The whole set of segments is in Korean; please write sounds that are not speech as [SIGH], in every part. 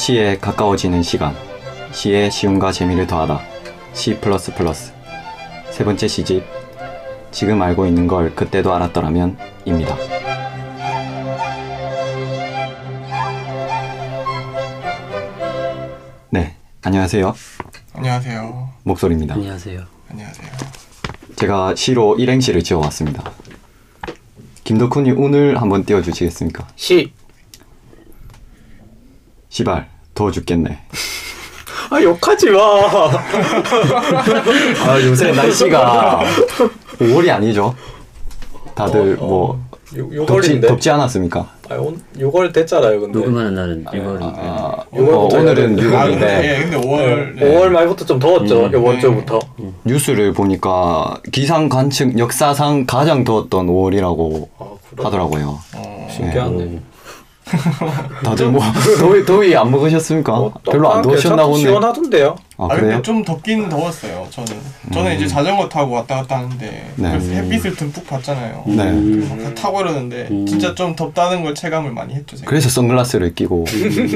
시에 가까워지는 시간. 시의 시움과 재미를 더하다. 시 플러스 플러스. 세 번째 시집. 지금 알고 있는 걸 그때도 알았더라면 입니다. 네, 안녕하세요. 안녕하세요. 목소리입니다. 안녕하세요. 안녕하세요. 제가 시로 일행시를 지어왔습니다. 김덕훈이 오늘 한번 띄워주시겠습니까? 시. 시발, 더워 죽겠네. 아 욕하지 마. [LAUGHS] 아, 요새 날씨가 5월이 아니죠? 다들 어, 어. 뭐 요, 덥지. 덥지 않았습니까? 아, 온, 요걸 됐잖아요, 근데. 녹음하는 날은 6월인데 아, 요거부터 어, 오늘은 해야 아, 근데, 6월인데 예, 근데 5월. 네. 5월 말부터 좀 더웠죠, 음, 이번 네. 주부터. 뉴스를 보니까 기상 관측 역사상 가장 더웠던 5월이라고 아. 하더라고요. 어, 신기하네. [LAUGHS] 다들 뭐 더위, 더위 안 먹으셨습니까? 어, 별로 안 아, 더우셨나 보네. 시원하던데요? 아 아, 그래요? 근데 좀 덥긴 더웠어요. 저는. 저는 이제 자전거 타고 왔다 갔다 하는데 네. 그래서 햇빛을 듬뿍 봤잖아요. 네. 막 타고 이러는데 진짜 좀 덥다는 걸 체감을 많이 했죠. 제가. 그래서 선글라스를 끼고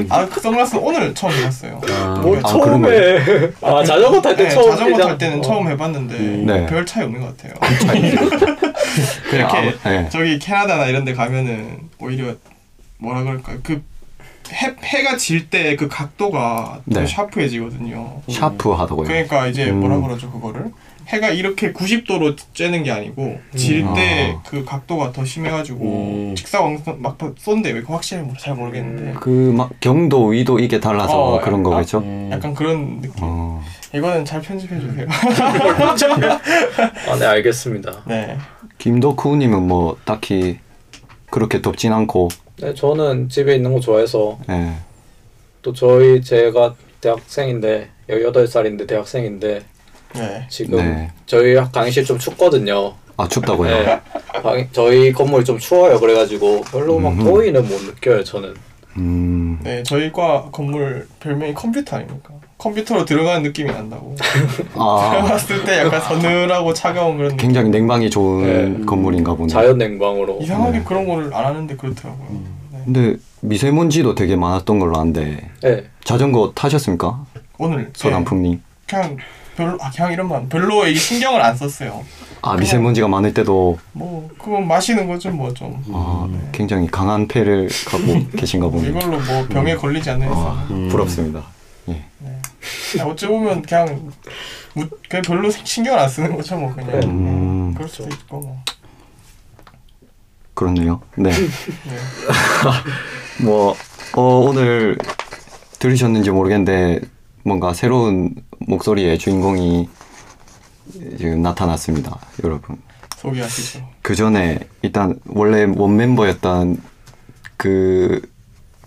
아, 그 선글라스 오늘 처음 해봤어요. 뭘 아, 처음 해. 아, 자전거 탈때 네, 처음 자전거. 탈 때는 어. 처음 해봤는데 네. 별 차이 없는 것 같아요. [LAUGHS] [LAUGHS] 아무- 네. 저기 캐나다나 이런 데 가면은 오히려 뭐라 그럴까요? 그 해, 해가 질 때 그 각도가 더 네. 샤프해지거든요. 샤프하다고요. 그러니까 이제 음. 뭐라 그러죠 그거를 해가 이렇게 90도로 쬐는 게 아니고 질때 아. 그 각도가 더 심해가지고 음. 직사광선 막 쏜데 왜 확실히 모르- 잘 모르겠는데 그 막 경도 위도 이게 달라서 어, 그런 아, 거겠죠? 음. 약간 그런 느낌. 어. 이거는 잘 편집해 주세요. [LAUGHS] [LAUGHS] 아, 네, 알겠습니다. 네. 김덕후님은 뭐 딱히 그렇게 덥진 않고, 네, 저는 집에 있는 거 좋아해서 예. 또 저희 제가 대학생인데 18살인데 대학생인데 네. 지금 네. 저희 강의실 좀 춥거든요. 아 춥다고요? 네. 방, 저희 건물 좀 추워요. 그래가지고 별로 막 음흠. 더위는 못 느껴요. 저는. 음. 네, 저희 과 건물 별명이 컴퓨터 아닙니까? 컴퓨터로 들어가는 느낌이 난다고. [LAUGHS] 아 들어갔을 때 약간 서늘하고 차가운 그런. 굉장히 냉방이 좋은 네. 건물인가 보네. 자연 냉방으로. 이상하게 네. 그런 거를 안 하는데 그렇더라고요. 네. 근데 미세먼지도 되게 많았던 걸로 아는데 네. 자전거 타셨습니까? 오늘 네, 서남풍님. 그냥 별로 아 그냥 이런만 별로 이 신경을 안 썼어요. 아 미세먼지가 많을 때도 뭐 그건 마시는 거죠 뭐 좀. 아, 굉장히 강한 폐를 갖고 [LAUGHS] 계신가 보네. 이걸로 뭐 병에 걸리지 않는 이상. 아, 부럽습니다. 예. 그냥 어찌 보면 그냥 무, 그냥 별로 신경을 안 쓰는 거죠 뭐 그냥. 음, 그럴 수도 있고 뭐. 그렇네요. 네. 네. [LAUGHS] 뭐 어, 오늘 들으셨는지 모르겠는데 뭔가 새로운 목소리의 주인공이 지금 나타났습니다, 여러분. 소개하시죠. 그 전에 일단 원래 원 멤버였던 그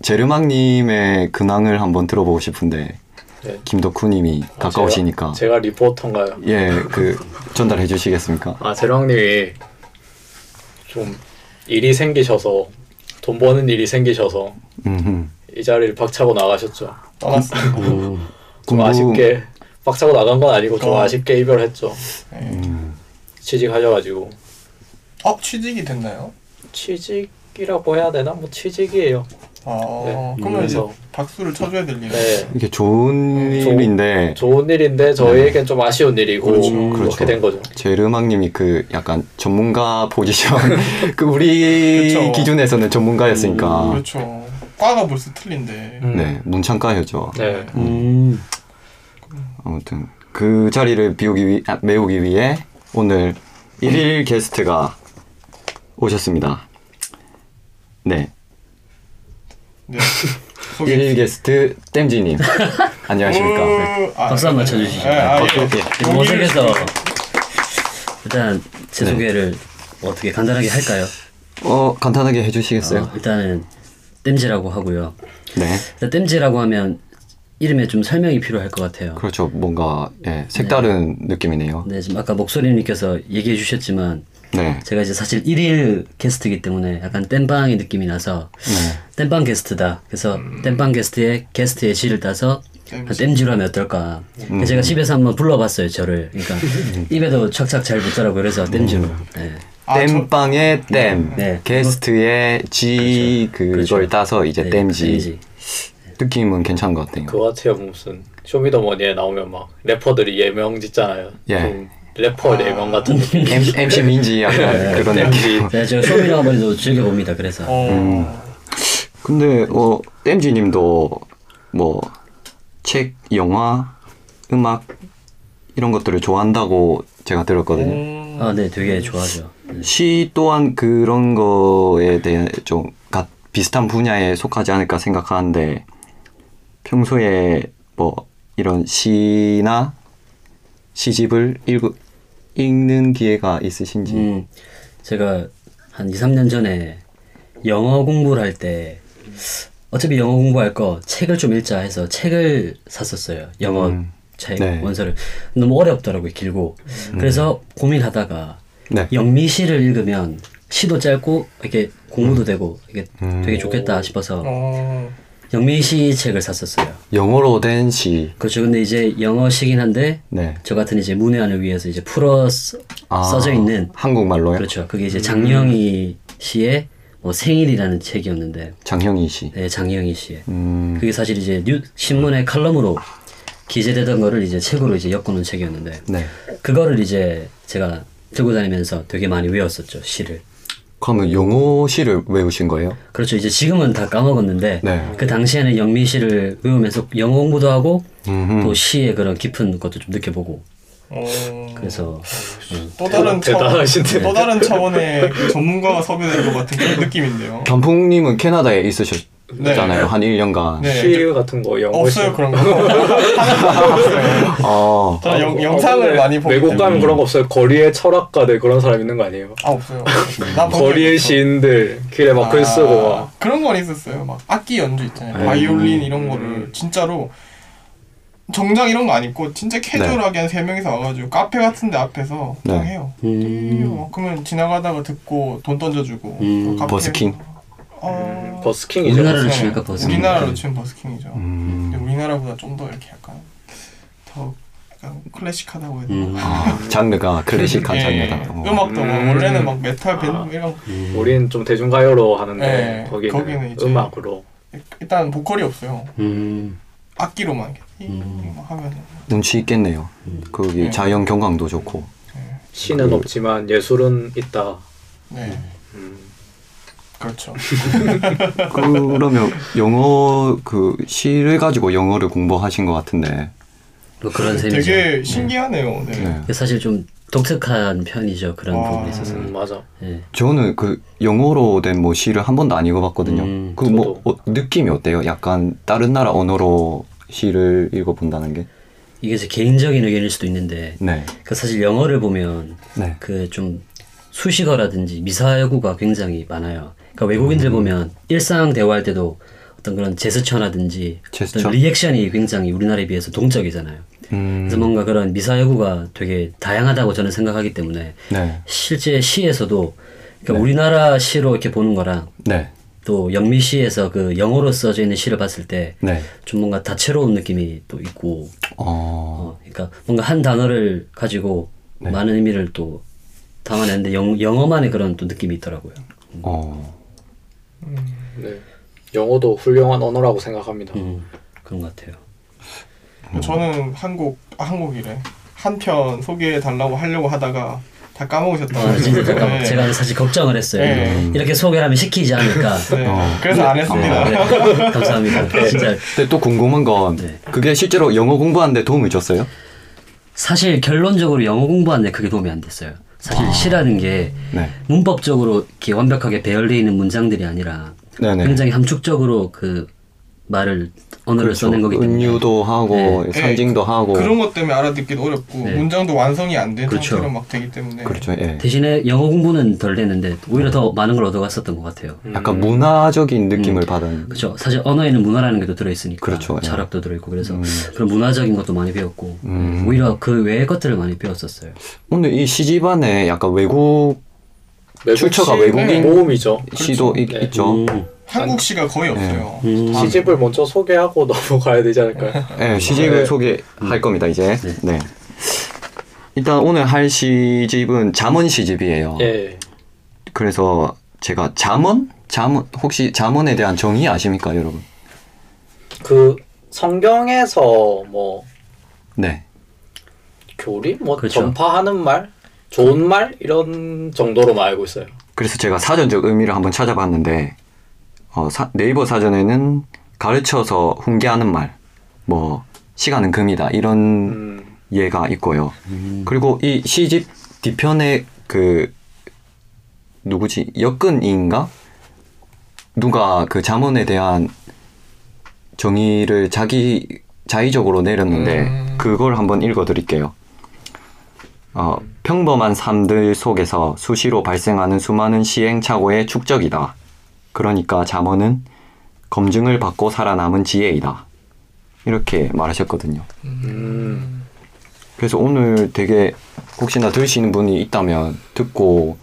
제르망님의 근황을 한번 들어보고 싶은데 네. 김덕후님이 아, 가까우시니까 제가, 제가 리포터인가요? 예 그 전달해 주시겠습니까? 아 재랑님이 좀 일이 생기셔서 돈 버는 일이 생기셔서 음흠. 이 자리를 박차고 나가셨죠. 떠났습니다. 좀 공부- 아쉽게 박차고 나간 건 아니고 좀 어. 아쉽게 이별했죠. 네. 음, 취직하셔가지고 어 취직이 됐나요? 취직이라고 해야 되나? 뭐 취직이에요. 아 네. 그러면 이제 그래서- 박수를 쳐줘야 될 일. 네. 이게 좋은 좋은- 일인데 좋은 일인데 저희에겐 좀 아쉬운 일이고 그렇죠. 그렇게 그렇죠. 된 거죠. 제르망님이 그 약간 전문가 포지션 [LAUGHS] 그 우리 그쵸. 기준에서는 전문가였으니까 그렇죠. 과가 벌써 틀린데. 음. 네 문창가였죠. 네. 음. 아무튼 그 자리를 비우기 위, 아, 메우기 위해 오늘 일일 게스트가 오셨습니다. 네, 네. [LAUGHS] 일일 게스트 땜지님 [LAUGHS] 안녕하십니까? 어, 아, 박수 한번 네. 쳐주시죠. 네, 아, 예. 일단 제 네. 소개를 어떻게 간단하게 할까요? 어 간단하게 해주시겠어요? 어, 일단은 땜지라고 하고요. 네, 일단 땜지라고 하면 이름에 좀 설명이 필요할 것 같아요. 그렇죠. 뭔가 예, 색다른 느낌이네요. 네, 지금 아까 목소리님께서 얘기해 주셨지만 네, 제가 이제 사실 일일 게스트이기 때문에 약간 땜빵의 느낌이 나서 네. 땜빵 게스트다. 그래서 땜빵 게스트의 게스트의 시를 따서 땜지. 땜지로 하면 어떨까. 음. 제가 집에서 한번 불러봤어요, 저를. 그러니까 [LAUGHS] 입에도 착착 잘 붙더라고요. 그래서 땜지로. 네. 아, 저- 땜빵의 땜, 네. 게스트의 G 그걸 그렇죠. 따서 이제 네, 땜지. 땜지. 느낌은 괜찮은 것 같아요. 그거 같아요 무슨 쇼미더머니에 나오면 막 래퍼들이 예명 짓잖아요. 예. 좀 래퍼 예명 같은 느낌. M, MC 민지 약간 그런 느낌. MG. 네, 제가 쇼미더머니도 즐겨봅니다. 그래서 어. 근데 어 엠지님도 뭐 책, 영화, 음악 이런 것들을 좋아한다고 제가 들었거든요. 음. 아, 네, 되게 좋아하죠. 네. 시 또한 그런 거에 대해 좀 가- 비슷한 분야에 속하지 않을까 생각하는데 평소에 뭐 이런 시나 시집을 읽, 읽는 기회가 있으신지 음, 제가 한 2, 3년 전에 영어 공부를 할 때 어차피 영어 공부할 거 책을 좀 읽자 해서 책을 샀었어요. 영어 음. 책 네. 원서를 너무 어렵더라고요. 길고. 그래서 고민하다가 네. 영미시를 읽으면 시도 짧고 이렇게 공부도 되고 이게 음. 되게 좋겠다 싶어서 어. 영미시 책을 샀었어요. 영어로 된 시. 그렇죠. 근데 이제 영어시긴 한데 네. 저 같은 이제 문외한을 위해서 이제 풀어 써- 아, 써져 있는 한국말로요? 그렇죠. 그게 이제 장영희 씨의 뭐 생일이라는 책이었는데, 장영희 씨. 네, 장영희 씨의. 음. 그게 사실 이제 뉴 신문의 칼럼으로 기재되던 거를 이제 책으로 이제 엮어놓은 책이었는데, 네. 그거를 이제 제가 들고 다니면서 되게 많이 외웠었죠 시를. 그러면 영어 시를 외우신 거예요? 그렇죠. 이제 지금은 다 까먹었는데, 네. 그 당시에는 영미 시를 외우면서 영어 공부도 하고 음흠. 또 시의 그런 깊은 것도 좀 느껴보고, 어. 그래서 또 다른 대단하신데. 또 다른 차원의 그 전문가가 섭외된 것 같은 그런 느낌인데요. 단풍님은 캐나다에 있으셨 잖아요. 네. 한 1년간. 네. 시 같은 거 영어 없어요 시. 그런 거. 없어요. 어. 저는 영, 아, 영상을 아, 많이 보기 외국 가면. 그런 거 없어요. 거리의 철학가들 그런 사람 있는 거 아니에요? 아 없어요. [LAUGHS] 거리의. 시인들 길에 막 글 쓰고 아, 막. 그런 건 있었어요. 막 악기 연주 있잖아요. 음. 바이올린 이런 거를 음. 진짜로 정장 이런 거 안 입고 진짜 캐주얼하게 한세 명이서 와가지고 카페 같은 데 앞에서 그냥 네. 해요. 음, 어, 그러면 지나가다가 듣고 돈 던져주고 음. 버스킹? 어, 버스킹이죠. 우리나라로 네. 치니까 버스킹. 우리나라로 치면 버스킹이죠. 음. 근데 우리나라보다 좀 더 이렇게 약간 더 약간 클래식하다고 해야 되나? 음. 아, 장르가 클래식한 예, 장르다. 어. 음악도 막 음. 원래는 막 메탈 밴드 아. 이런 음. 우린 좀 대중가요로 하는데 네, 거기는, 거기는 이제- 음악으로. 일단 보컬이 없어요. 음. 악기로만 이렇게 음. 막 하면은 눈치 있겠네요. 음. 거기 네. 자연 경관도 좋고. 시는 없지만 예술은 있다. 네 음. 그렇죠. [LAUGHS] 그러면 영어 그 시를 가지고 영어를 공부하신 것 같은데. 뭐 그런 셈이죠. 되게 신기하네요. 네. 네. 사실 좀 독특한 편이죠 그런 아, 부분에 있어서. 음, 맞아. 예. 저는 그 영어로 된 뭐 시를 한 번도 안 읽어봤거든요. 음, 그뭐 느낌이 어때요? 약간 다른 나라 언어로 시를 읽어본다는 게? 이게 제 개인적인 의견일 수도 있는데 네. 그 사실 영어를 보면 네. 그좀 수식어라든지 미사여구가 굉장히 많아요. 그러니까 외국인들 음. 보면 일상 대화할 때도 어떤 그런 제스처라든지 제스처? 어떤 리액션이 굉장히 우리나라에 비해서 동적이잖아요. 음. 그래서 뭔가 그런 미사여구가 되게 다양하다고 저는 생각하기 때문에 네. 실제 시에서도 그러니까 네. 우리나라 시로 이렇게 보는 거랑 네. 또 영미 시에서 그 영어로 써져 있는 시를 봤을 때좀 네. 뭔가 다채로운 느낌이 또 있고 어. 어, 그러니까 뭔가 한 단어를 가지고 네. 많은 의미를 또 담아내는데 영, 영어만의 그런 또 느낌이 있더라고요. 어. 네. 영어도 훌륭한 언어라고 생각합니다. 음, 그런 것 같아요. 저는 한국 아, 한국이래 한 편 소개해 달라고 하려고 하다가 다 까먹으셨다고. 아, 진짜 네. 제가 사실 걱정을 했어요. 네. 이렇게 소개를 하면 시키지 않을까. 네. 어. 그래서 안 했습니다. 네, [LAUGHS] 감사합니다. 진짜 근데 또 궁금한 건 네. 그게 실제로 영어 공부하는데 도움을 줬어요? 사실 결론적으로 영어 공부하는데 그게 도움이 안 됐어요. 사실 시라는 게 네. 문법적으로 이렇게 완벽하게 배열되어 있는 문장들이 아니라 네네. 굉장히 함축적으로 그 말을 언어를 그렇죠. 써낸 거기 때문에 은유도 하고 네. 상징도 하고 그런 것 때문에 알아듣기도 어렵고 네. 문장도 완성이 안된 그렇죠. 상태로 막 되기 때문에 그렇죠. 예. 대신에 영어 공부는 덜 됐는데 오히려 더 많은 걸 얻어갔었던 것 같아요. 약간 문화적인 느낌을 받은 그렇죠. 사실 언어에는 문화라는 게 또 들어있으니까 그렇죠, 예. 철학도 들어있고 그래서 음. 그런 문화적인 것도 많이 배웠고 음. 오히려 그 외의 것들을 많이 배웠었어요. 오늘 이 시집 안에 약간 외국 출처가 시 외국인 모음이죠. 시도 있, 네. 있죠. 음, 한국 시가 거의 없어요. 음. 시집을 먼저 소개하고 [LAUGHS] 넘어가야 되지 않을까요? 네, 시집을 네. 소개할 겁니다 이제. 네. 일단 오늘 할 시집은 잠언 시집이에요. 예. 그래서 제가 잠언? 잠언 혹시 잠언에 대한 정의 아십니까, 여러분? 그 성경에서 뭐 네. 교리 뭐 그렇죠. 전파하는 말 좋은 말 이런 정도로만 알고 있어요. 그래서 제가 사전적 의미를 한번 찾아봤는데 어, 사- 네이버 사전에는 가르쳐서 훈계하는 말, 뭐 시간은 금이다 이런 음, 예가 있고요. 그리고 이 시집 뒤편에 그 누구지 역근인가 누가 그 자문에 대한 정의를 자기 자의적으로 내렸는데 음. 그걸 한번 읽어드릴게요. 어, 평범한 삶들 속에서 수시로 발생하는 수많은 시행착오의 축적이다. 그러니까 잠언은 검증을 받고 살아남은 지혜이다. 이렇게 말하셨거든요. 음, 그래서 오늘 되게 혹시나 들으시는 분이 있다면 듣고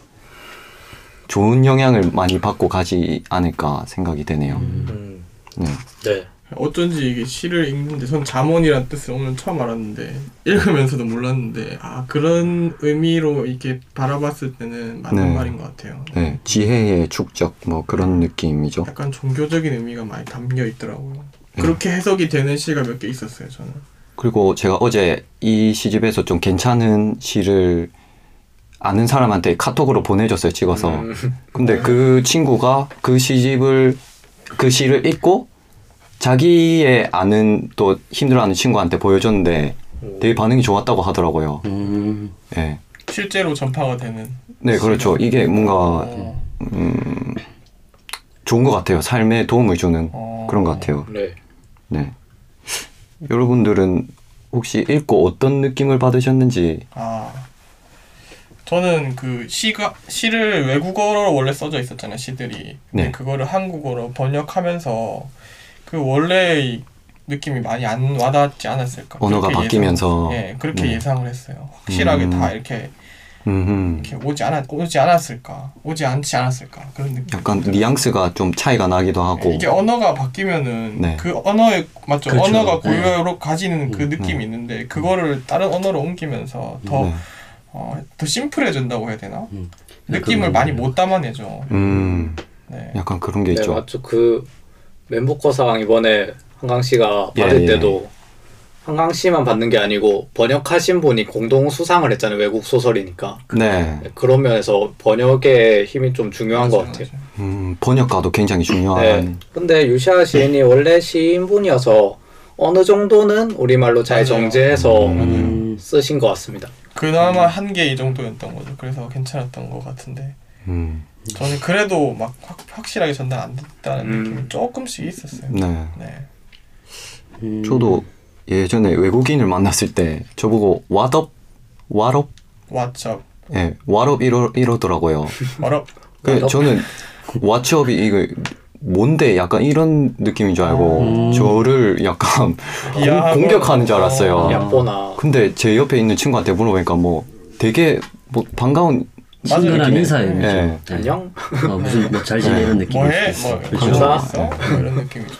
좋은 영향을 많이 받고 가지 않을까 생각이 되네요. 음, 네. 네. 어쩐지 이게 시를 읽는데 전 잠언이란 뜻을 오늘 처음 알았는데 읽으면서도 몰랐는데 아 그런 의미로 이렇게 바라봤을 때는 맞는 네. 말인 것 같아요. 네, 지혜의 축적 뭐 그런 느낌이죠. 약간 종교적인 의미가 많이 담겨 있더라고요. 네. 그렇게 해석이 되는 시가 몇 개 있었어요 저는. 그리고 제가 어제 이 시집에서 좀 괜찮은 시를 아는 사람한테 카톡으로 보내줬어요, 찍어서. 음, 근데 그 친구가 그 시집을 그 시를 읽고 자기의 아는 또 힘들어하는 친구한테 보여줬는데 되게 반응이 좋았다고 하더라고요. 음, 네. 실제로 전파가 되는. 네, 그렇죠. 이게 뭔가 어, 음, 좋은 것 같아요. 삶에 도움을 주는 어. 그런 것 같아요. 네. 네. 여러분들은 혹시 읽고 어떤 느낌을 받으셨는지 아 저는 그 시가 시를 외국어로 원래 써져 있었잖아요 시들이. 근데 네. 그거를 한국어로 번역하면서 그 원래의 느낌이 많이 안 와닿지 않았을까. 언어가 바뀌면서. 예상, 예, 그렇게 네. 예상을 했어요. 확실하게 음. 다 이렇게 음, 이렇게 오지 않았 오지 않았을까, 오지 않지 않았을까 그런 느낌. 약간 뉘앙스가 좀 차이가 나기도 하고 이게 언어가 바뀌면은 네. 그 언어에 맞죠 그렇죠. 언어가 네. 고유로 가지는 그 음, 느낌이 네. 있는데 그거를 다른 언어로 옮기면서 더 네. 어, 더 심플해진다고 해야 되나 음. 느낌을 그건 많이 맞아요. 못 담아내죠. 음, 네. 약간 그런 게 네, 있죠. 맞죠. 그 멘보커상 이번에 한강 씨가 예, 받을 예. 때도 한강 씨만 받는 게 아니고 번역하신 분이 공동 수상을 했잖아요. 외국 소설이니까. 네. 네, 그런 면에서 번역의 힘이 좀 중요한 것 맞아요, 같아요. 맞아요. 음, 번역가도 굉장히 중요한 네. 근데 유시아 시인이 원래 시인분이어서 어느 정도는 우리말로 잘 맞아요. 정제해서 음, 쓰신 것 같습니다. 그나마 한 개 이 정도였던 거죠. 그래서 괜찮았던 것 같은데 음, 저는 그래도 막 확, 확실하게 전달 안 됐다는 음. 느낌이 조금씩 있었어요. 네. 네. 음. 저도 예전에 외국인을 만났을 때 저보고 왓업 왓업 왓썹, 예, 왓업 이러 이러더라고요. [LAUGHS] 어럽, 그 왓업? 저는 왓츠업이 이거 뭔데 약간 이런 느낌인 줄 알고 음. 저를 약간 [LAUGHS] 공, 공격하는 줄 알았어요. 어. 근데 제 옆에 있는 친구한테 물어보니까 뭐 되게 뭐 반가운 친근한. 인사예요. 네. 네. 안녕. 어, 무슨 뭐 잘 지내는 느낌. 뭐해, 뭐 그렇죠. 감사. 있어, 뭐 이런 느낌이죠.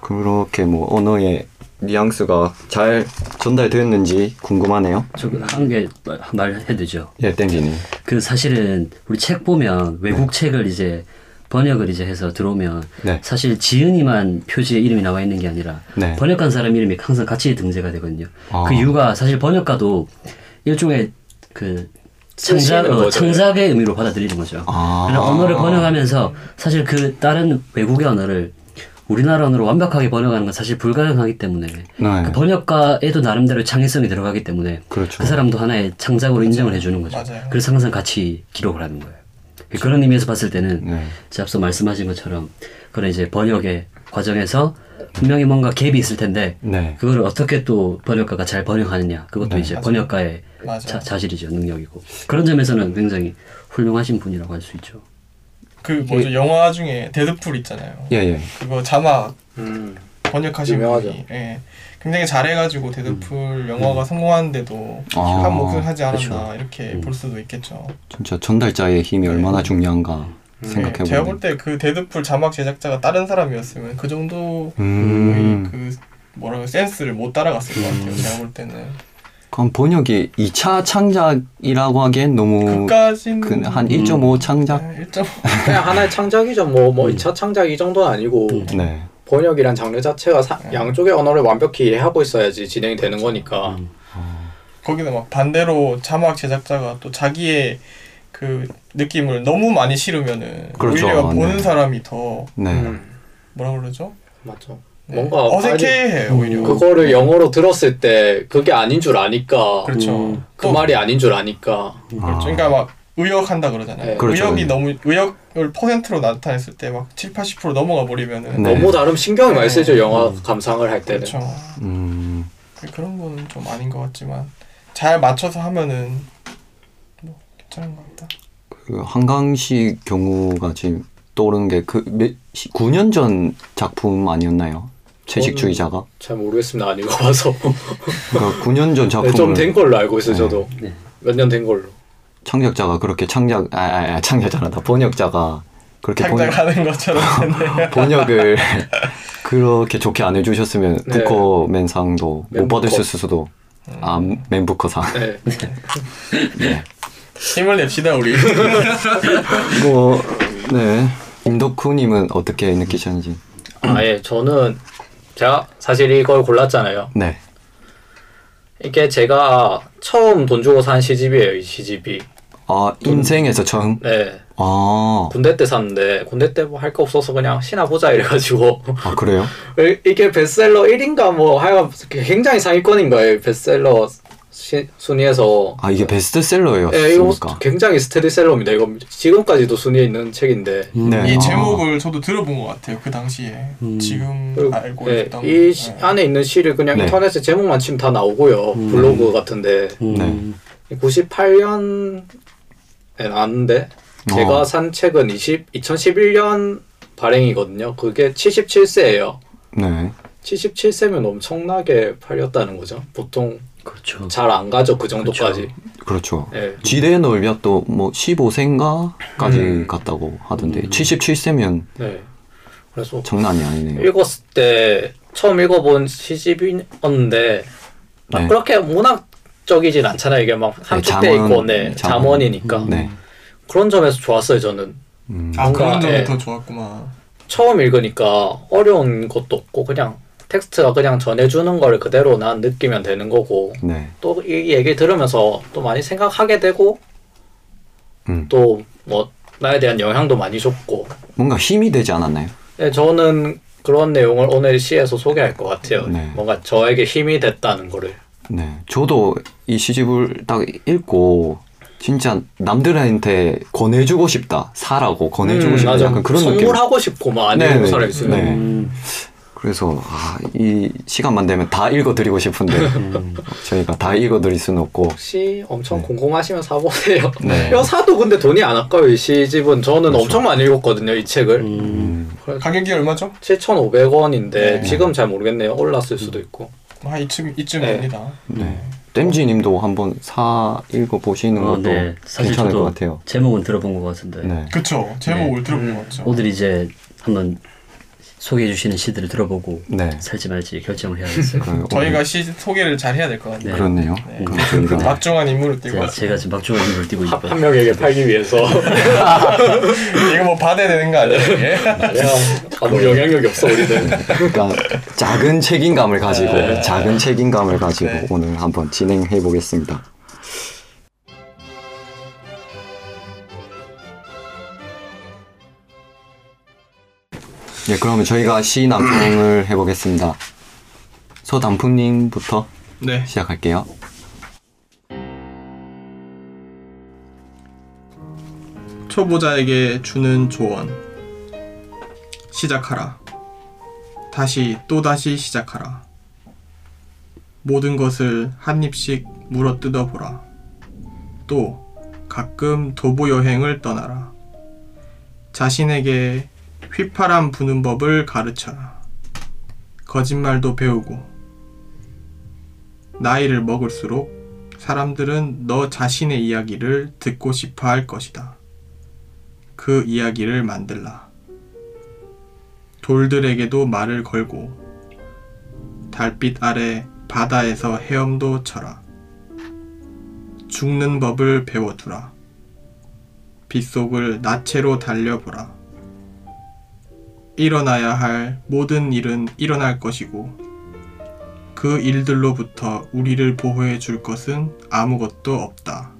그렇게 뭐 언어의 뉘앙스가 잘 전달되었는지 궁금하네요. 저한개 말해도 되죠. 예, 땡기님. 그 사실은 우리 책 보면 외국 책을 이제 번역을 이제 해서 들어오면 네. 사실 지은이만 표지에 이름이 나와 있는 게 아니라 네. 번역한 사람 이름이 항상 같이 등재가 되거든요. 아. 그 이유가 사실 번역가도 일종의 그 창작, 어. 창작의 의미로 받아들이는 거죠. 아. 언어를 번역하면서 사실 그 다른 외국의 언어를 우리나라 언어로 완벽하게 번역하는 건 사실 불가능하기 때문에 네. 그 번역가에도 나름대로 창의성이 들어가기 때문에 그렇죠. 그 사람도 하나의 창작으로 인정을 해주는 거죠. 맞아요. 그래서 항상 같이 기록을 하는 거예요. 그런 의미에서 봤을 때는 네. 앞서 말씀하신 것처럼 그런 이제 번역의 과정에서 분명히 뭔가 갭이 있을 텐데 네. 그거를 어떻게 또 번역가가 잘 번역하느냐 그것도 네. 이제 맞아요. 번역가의. 자, 자질이죠 능력이고 그런 점에서는 굉장히 훌륭하신 분이라고 할 수 있죠. 그 뭐죠 영화 중에 데드풀 있잖아요. 예, 예. 그거 자막 음. 번역하신 유명하죠. 분이 예. 굉장히 잘해가지고 데드풀 영화가 성공하는데도 아, 한 몫을 하지 않았나 그렇죠. 이렇게 음. 볼 수도 있겠죠. 진짜 전달자의 힘이 얼마나 중요한가 예, 생각해 제가. 볼 때 그 데드풀 자막 제작자가 다른 사람이었으면 그 정도의 음. 그 뭐라고 센스를 못 따라갔을 것 같아요. 제가 볼 때는 그럼 번역이 2차 창작이라고 하기엔 너무 그까지는 그한1.5 창작? 네, 1.5 [LAUGHS] 그냥 하나의 창작이죠. 뭐, 뭐 음. 2차 창작 이 정도는 아니고 네. 번역이란 장르 자체가 사- 네. 양쪽의 언어를 완벽히 이해하고 있어야지 진행이 되는 거니까. 음. 거기다 막 반대로 자막 제작자가 또 자기의 그 느낌을 너무 많이 실으면은 그렇죠. 오히려 보는 네. 사람이 더 네. 음, 뭐라 그러죠? 맞죠. 네. 뭔가 어색해해 음. 오히려. 그거를 영어로 들었을 때 그게 아닌 줄 아니까 그렇죠. 음. 그 또 말이 아닌 줄 아니까 그렇죠. 그러니까 막 의역한다 그러잖아요. 네. 그렇죠. 의역이 네. 너무 의역을 퍼센트로 나타냈을 때 막 7, 80% 넘어가 버리면은 네. 너무 다른 신경이 많이 네. 쓰죠 영화 음. 감상을 할 때는. 그렇죠. 음, 그런 거는 좀 아닌 것 같지만 잘 맞춰서 하면은 뭐 괜찮은 것 같다. 그 한강시 경우가 지금 떠오르는 게 그 9년 전 작품 아니었나요? 채식주의자가? 잘 모르겠습니다 안 읽어봐서 그러니까 9년 전 작품을 좀된 걸로 알고 있어요 저도 네. 몇년 된 걸로. 창작자가 그렇게 창작 아, 아, 아 창작자란다 번역자가 그렇게 번, 창작하는 [LAUGHS] 것처럼 됐네요. 번역을 그렇게 좋게 안 해주셨으면 네. 부커맨상도 못. 받으셨을 수도 아 맨부커상 네. 네. 힘을 냅시다 우리. 뭐네 임덕후님은 어떻게 느끼셨는지 아예 저는 제가 사실 이걸 골랐잖아요. 네 이게 제가 처음 돈 주고 산 시집이에요 이 시집이. 아 인생에서 처음 네. 아, 군대 때 샀는데 군대 때 뭐 할 거 없어서 그냥 시나 보자 이래가지고 아 그래요? [LAUGHS] 이게 베스트셀러 1인가 뭐 하여간 굉장히 상위권인 거예요 베스트셀러 시, 순위에서 아 이게 베스트셀러였으니까 예, 이거 굉장히 스테디셀러입니다 이거 지금까지도 순위에 있는 책인데 네. 이 아. 제목을 저도 들어본 것 같아요. 그 당시에 음. 지금 그리고, 알고 예, 있던. 이 시- 네. 안에 있는 시를 그냥 네. 인터넷에 제목만 치면 다 나오고요 음. 블로그 같은데 음. 98년에 나왔는데 제가 어. 산 책은 20, 2011년 발행이거든요 그게 77세예요 네 77세면 엄청나게 팔렸다는 거죠 보통 그렇죠. 잘 안 가죠 그 정도까지 그렇죠 예. 지대의 넓이가 또뭐 15세인가까지 음. 갔다고 하던데 음. 77세면 네. 그래서 장난이 아니네요 읽었을 때 처음 읽어본 시집이었는데 막 네. 그렇게 문학적이진 않잖아요. 이게 막 함축돼 잠언, 있고 네, 잠언. 잠원 이니까 네 그런 점에서 좋았어요. 저는 음. 아 그런 뭔가, 점이 예. 더 좋았구만. 처음 읽으니까 어려운 것도 없고 그냥 텍스트가 그냥 전해주는 걸 그대로 난 느끼면 되는 거고 네 또 이 얘기 들으면서 또 많이 생각하게 되고 음. 또뭐 나에 대한 영향도 많이 줬고 뭔가 힘이 되지 않았나요? 네, 저는 그런 내용을 오늘 시에서 소개할 것 같아요. 네. 뭔가 저에게 힘이 됐다는 거를. 네 저도 이 시집을 딱 읽고 진짜 남들한테 권해주고 싶다 사라고 권해주고 음, 싶다 맞아. 약간 그런 느낌 선물하고 싶고 막 네, 네, 사람 있으면 네. 음. 그래서 아, 이 시간만 되면 다 읽어드리고 싶은데 음. 저희가 다 읽어드릴 수는 없고 혹시 엄청 네. 궁금하시면 사보세요. 네. 이거 사도 근데 돈이 안 아까워요. 이 시집은 저는 그렇죠. 엄청 많이 읽었거든요. 이 책을. 음. 음, 가격이 얼마죠? 7,500원인데 네. 지금 잘 모르겠네요. 올랐을 수도 있고. 아 이쯤 이쯤 네. 됩니다. 네. 댐지님도 한번 사 읽어 보시는 어, 것도 네. 사실 괜찮을 것 같아요. 제목은 들어본 것 같은데 네. 그쵸. 제목을 네. 들어본 음. 것 같죠. 오늘 이제 한번 소개해 주시는 시들을 들어보고 네. 살지 말지 결정을 해야겠어요. 그 [LAUGHS] 저희가 시 소개를 잘 해야 될 것 같네요. 네. 그렇네요. 네. 저희가 막중한 인물을 띄고 제가. 제가 지금 막중한 힘을 띄고 한, 있고 한 명에게 팔기 위해서. [LAUGHS] 이거 뭐 받아야 되는 거 아니에요? 이게? 아니야. 아무 영향력이 없어, 우리는. 그러니까 작은 책임감을 가지고 네. 작은 책임감을 가지고 네. 오늘 한번 진행해 보겠습니다. 예, 그러면 저희가 시 남성을 [CLEARS THROAT] 해보겠습니다. 서단풍님부터 네. 시작할게요. 초보자에게 주는 조언. 시작하라. 다시 또 다시 시작하라. 모든 것을 한 입씩 물어 뜯어보라. 또 가끔 도보 여행을 떠나라. 자신에게 휘파람 부는 법을 가르쳐라. 거짓말도 배우고 나이를 먹을수록 사람들은 너 자신의 이야기를 듣고 싶어 할 것이다. 그 이야기를 만들라. 돌들에게도 말을 걸고 달빛 아래 바다에서 헤엄도 쳐라. 죽는 법을 배워두라. 빗속을 나체로 달려보라. 일어나야 할 모든 일은 일어날 것이고 그 일들로부터 우리를 보호해 줄 것은 아무것도 없다.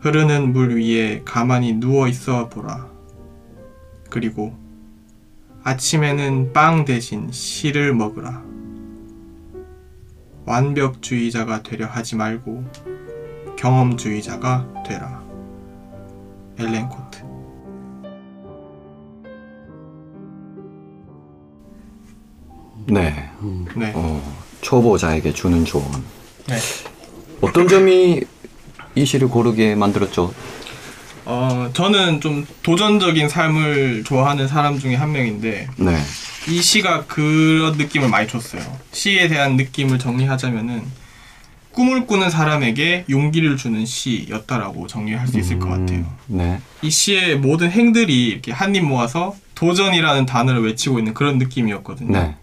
흐르는 물 위에 가만히 누워 있어 보라. 그리고 아침에는 빵 대신 씨를 먹으라. 완벽주의자가 되려 하지 말고 경험주의자가 되라. 엘렌 코 네. 네. 어, 초보자에게 주는 조언. 네. 어떤 점이 이 시를 고르게 만들었죠? 어, 저는 좀 도전적인 삶을 좋아하는 사람 중에 한 명인데 네. 이 시가 그런 느낌을 많이 줬어요. 시에 대한 느낌을 정리하자면은 꿈을 꾸는 사람에게 용기를 주는 시였다라고 정리할 수 있을 것 같아요. 네. 이 시의 모든 행들이 이렇게 한 입 모아서 도전이라는 단어를 외치고 있는 그런 느낌이었거든요. 네.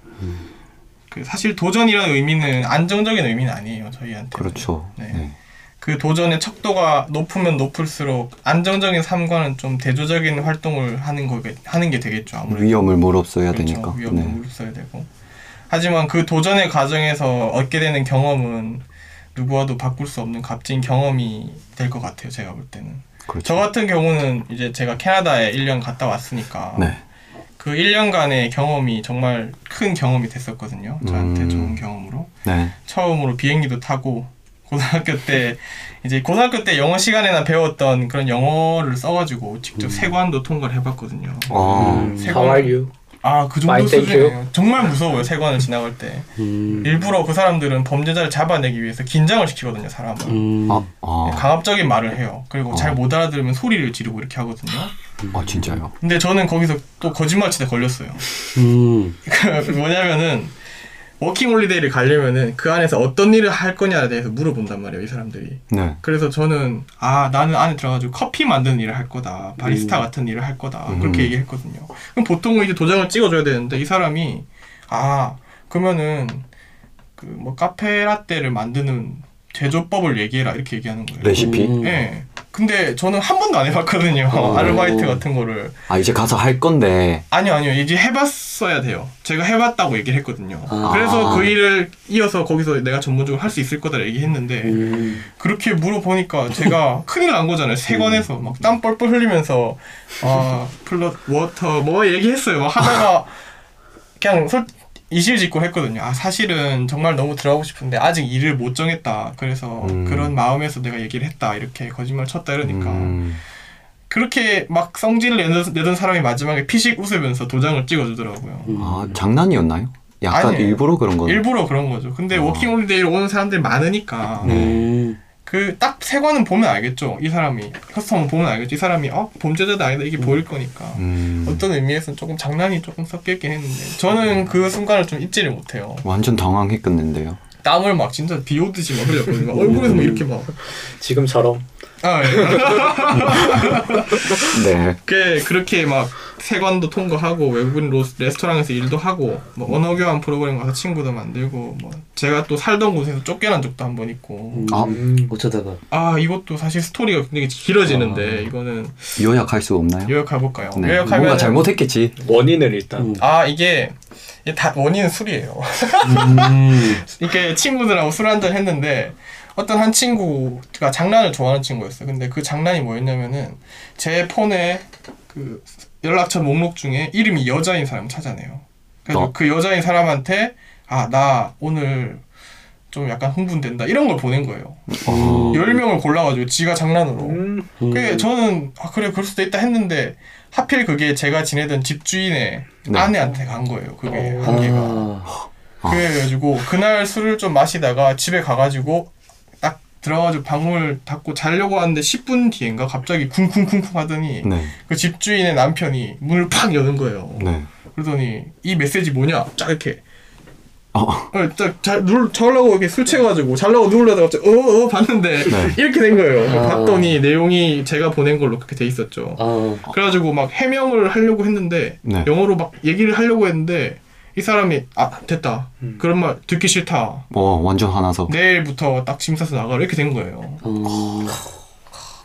그 사실 도전이라는 의미는 안정적인 의미는 아니에요, 저희한테. 그렇죠. 네. 네. 그 도전의 척도가 높으면 높을수록 안정적인 삶과는 좀 대조적인 활동을 하는 거 하는 게 되겠죠. 아무래도 위험을 무릅써야 그렇죠. 되니까. 위험을 네. 무릅써야 되고. 하지만 그 도전의 과정에서 얻게 되는 경험은 누구와도 바꿀 수 없는 값진 경험이 될 것 같아요. 제가 볼 때는. 그렇죠. 저 같은 경우는 이제 제가 캐나다에 1년 갔다 왔으니까 네. 그 1년간의 경험이 정말 큰 경험이 됐었거든요. 저한테 음. 좋은 경험으로. 네. 처음으로 비행기도 타고 고등학교 때 이제 고등학교 때 영어 시간에나 배웠던 그런 영어를 써가지고 직접 세관도 통과를 해봤거든요. 어. 음. How are you? 아 그 정도 수준이에요. 정말 무서워요 세관을 지나갈 때. 음. 일부러 그 사람들은 범죄자를 잡아내기 위해서 긴장을 시키거든요 사람을. 음. 아, 아, 강압적인 말을 해요. 그리고 어. 잘못 알아들으면 소리를 지르고 이렇게 하거든요. 아, 진짜요? 근데 저는 거기서 또 거짓말 치다 걸렸어요. 음. [LAUGHS] 그 뭐냐면은 워킹 홀리데이를 가려면은 그 안에서 어떤 일을 할 거냐에 대해서 물어본단 말이에요 이 사람들이. 네. 그래서 저는 아 나는 안에 들어가지고 커피 만드는 일을 할 거다 바리스타 같은 일을 할 거다 음. 그렇게 얘기했거든요 그럼 보통은 이제 도장을 찍어줘야 되는데 이 사람이 아 그러면은 그 뭐 카페 라떼를 만드는 제조법을 얘기해라 이렇게 얘기하는 거예요 레시피? 음. 예 근데 저는 한 번도 안 해봤거든요 어. 아르바이트 같은 거를 아, 이제 가서 할 건데. 아니요 아니요 이제 해봤어야 돼요 제가 해봤다고 얘기를 했거든요 아. 그래서 그 일을 이어서 거기서 내가 전문적으로 할 수 있을 거다 얘기했는데 음. 그렇게 물어보니까 제가 [LAUGHS] 큰일 난 거잖아요. 세관에서 막 땀 뻘뻘 흘리면서 아 플롯 워터 뭐 얘기했어요. 막 하다가 [LAUGHS] 그냥 솔 이실직고 했거든요. 아 사실은 정말 너무 들어가고 싶은데 아직 일을 못 정했다. 그래서 음. 그런 마음에서 내가 얘기를 했다. 이렇게 거짓말 쳤다 이러니까 음, 그렇게 막 성질을 내던, 내던 사람이 마지막에 피식 웃으면서 도장을 찍어주더라고요. 아, 장난이었나요? 약간 아니에요. 일부러 그런 건. 일부러 그런 거죠. 근데 어. 워킹홀리데이로 오는 사람들이 많으니까 음. 그 딱 세관은 보면 알겠죠. 이 사람이 custom을 보면 알겠죠. 이 사람이 어 범죄자다 아니다 이게 보일 거니까. 음, 어떤 의미에서는 조금 장난이 조금 섞여 있긴 했는데 저는 그 순간을 좀 잊지를 못해요. 완전 당황했겠는데요. 땀을 막 진짜 비 오듯이 막 흘렸거든요. 막 얼굴에서 막 이렇게 막. 지금처럼 아, 예. [LAUGHS] 네. 그 그렇게 막 세관도 통과하고 외국인 로, 레스토랑에서 일도 하고 뭐 언어 교환 프로그램 가서 친구도 만들고 뭐 제가 또 살던 곳에서 쫓겨난 적도 한 번 있고 아, 음. 어쩌다가 아 이것도 사실 스토리가 굉장히 길어지는데 아. 이거는 요약할 수 없나요? 요약해 볼까요? 네. 요약하면 뭔가 잘못했겠지. 원인을 일단 음. 아 이게 이게 다 원인은 술이에요. 음. [LAUGHS] 이렇게 친구들하고 술 한잔 했는데 어떤 한 친구가 장난을 좋아하는 친구였어요. 근데 그 장난이 뭐였냐면은 제 폰에 그 연락처 목록 중에 이름이 여자인 사람 찾아내요. 그래서 어. 그 여자인 사람한테 아 나 오늘 좀 약간 흥분된다 이런 걸 보낸 거예요. 어, 열 명을 골라가지고 지가 장난으로. 음. 그게 저는 아 그래 그럴 수도 있다 했는데 하필 그게 제가 지내던 집주인의 네. 아내한테 간 거예요. 그게 어. 한 개가. 아. 아. 그래가지고 그날 술을 좀 마시다가 집에 가가지고 딱 들어가지고 방문을 닫고 자려고 하는데 10분 뒤인가 갑자기 쿵쿵쿵쿵 하더니 네. 그 집주인의 남편이 문을 팍 여는 거예요. 네. 그러더니 이 메시지 뭐냐? 쫙 이렇게 어, 어, 딱잘눌 자려고 이렇게 술 취해가지고 자려고 누르려다가 갑자기 어어 봤는데 네. [LAUGHS] 이렇게 된 거예요. 아. 봤더니 내용이 제가 보낸 걸로 그렇게 돼 있었죠. 아. 그래가지고 막 해명을 하려고 했는데 네. 영어로 막 얘기를 하려고 했는데 이 사람이 아 됐다 음. 그런 말 듣기 싫다 어, 완전 화나서. 내일부터 딱 짐 싸서 나가라 이렇게 된 거예요 어.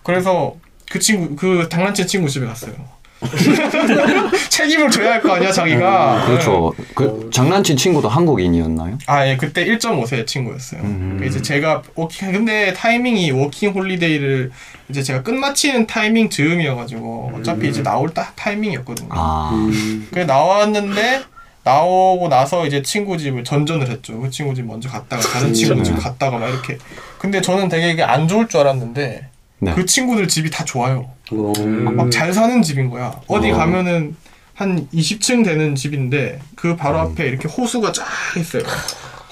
그래서 그 친구 그 장난친 친구 집에 갔어요 [LAUGHS] 책임을 져야 할 거 아니야 자기가. 그렇죠. 그 장난친 친구도 한국인이었나요? 아, 예, 그때 1.5세 친구였어요. 음. 그 이제 제가 워킹, 근데 타이밍이 워킹 홀리데이를 이제 제가 끝마치는 타이밍 즈음이어가지고 어차피 이제 나올 딱 타이밍이었거든요. 아, 음. 그래 나왔는데 나오고 나서 이제 친구 집을 전전을 했죠. 그 친구 집 먼저 갔다가 다른 친구 집 갔다가 막 이렇게. 근데 저는 되게 이게 안 좋을 줄 알았는데 네. 그 친구들 집이 다 좋아요. 오. 막잘 사는 집인 거야. 어디 어. 가면은 한 20층 되는 집인데 그 바로 음. 앞에 이렇게 호수가 쫙 있어요.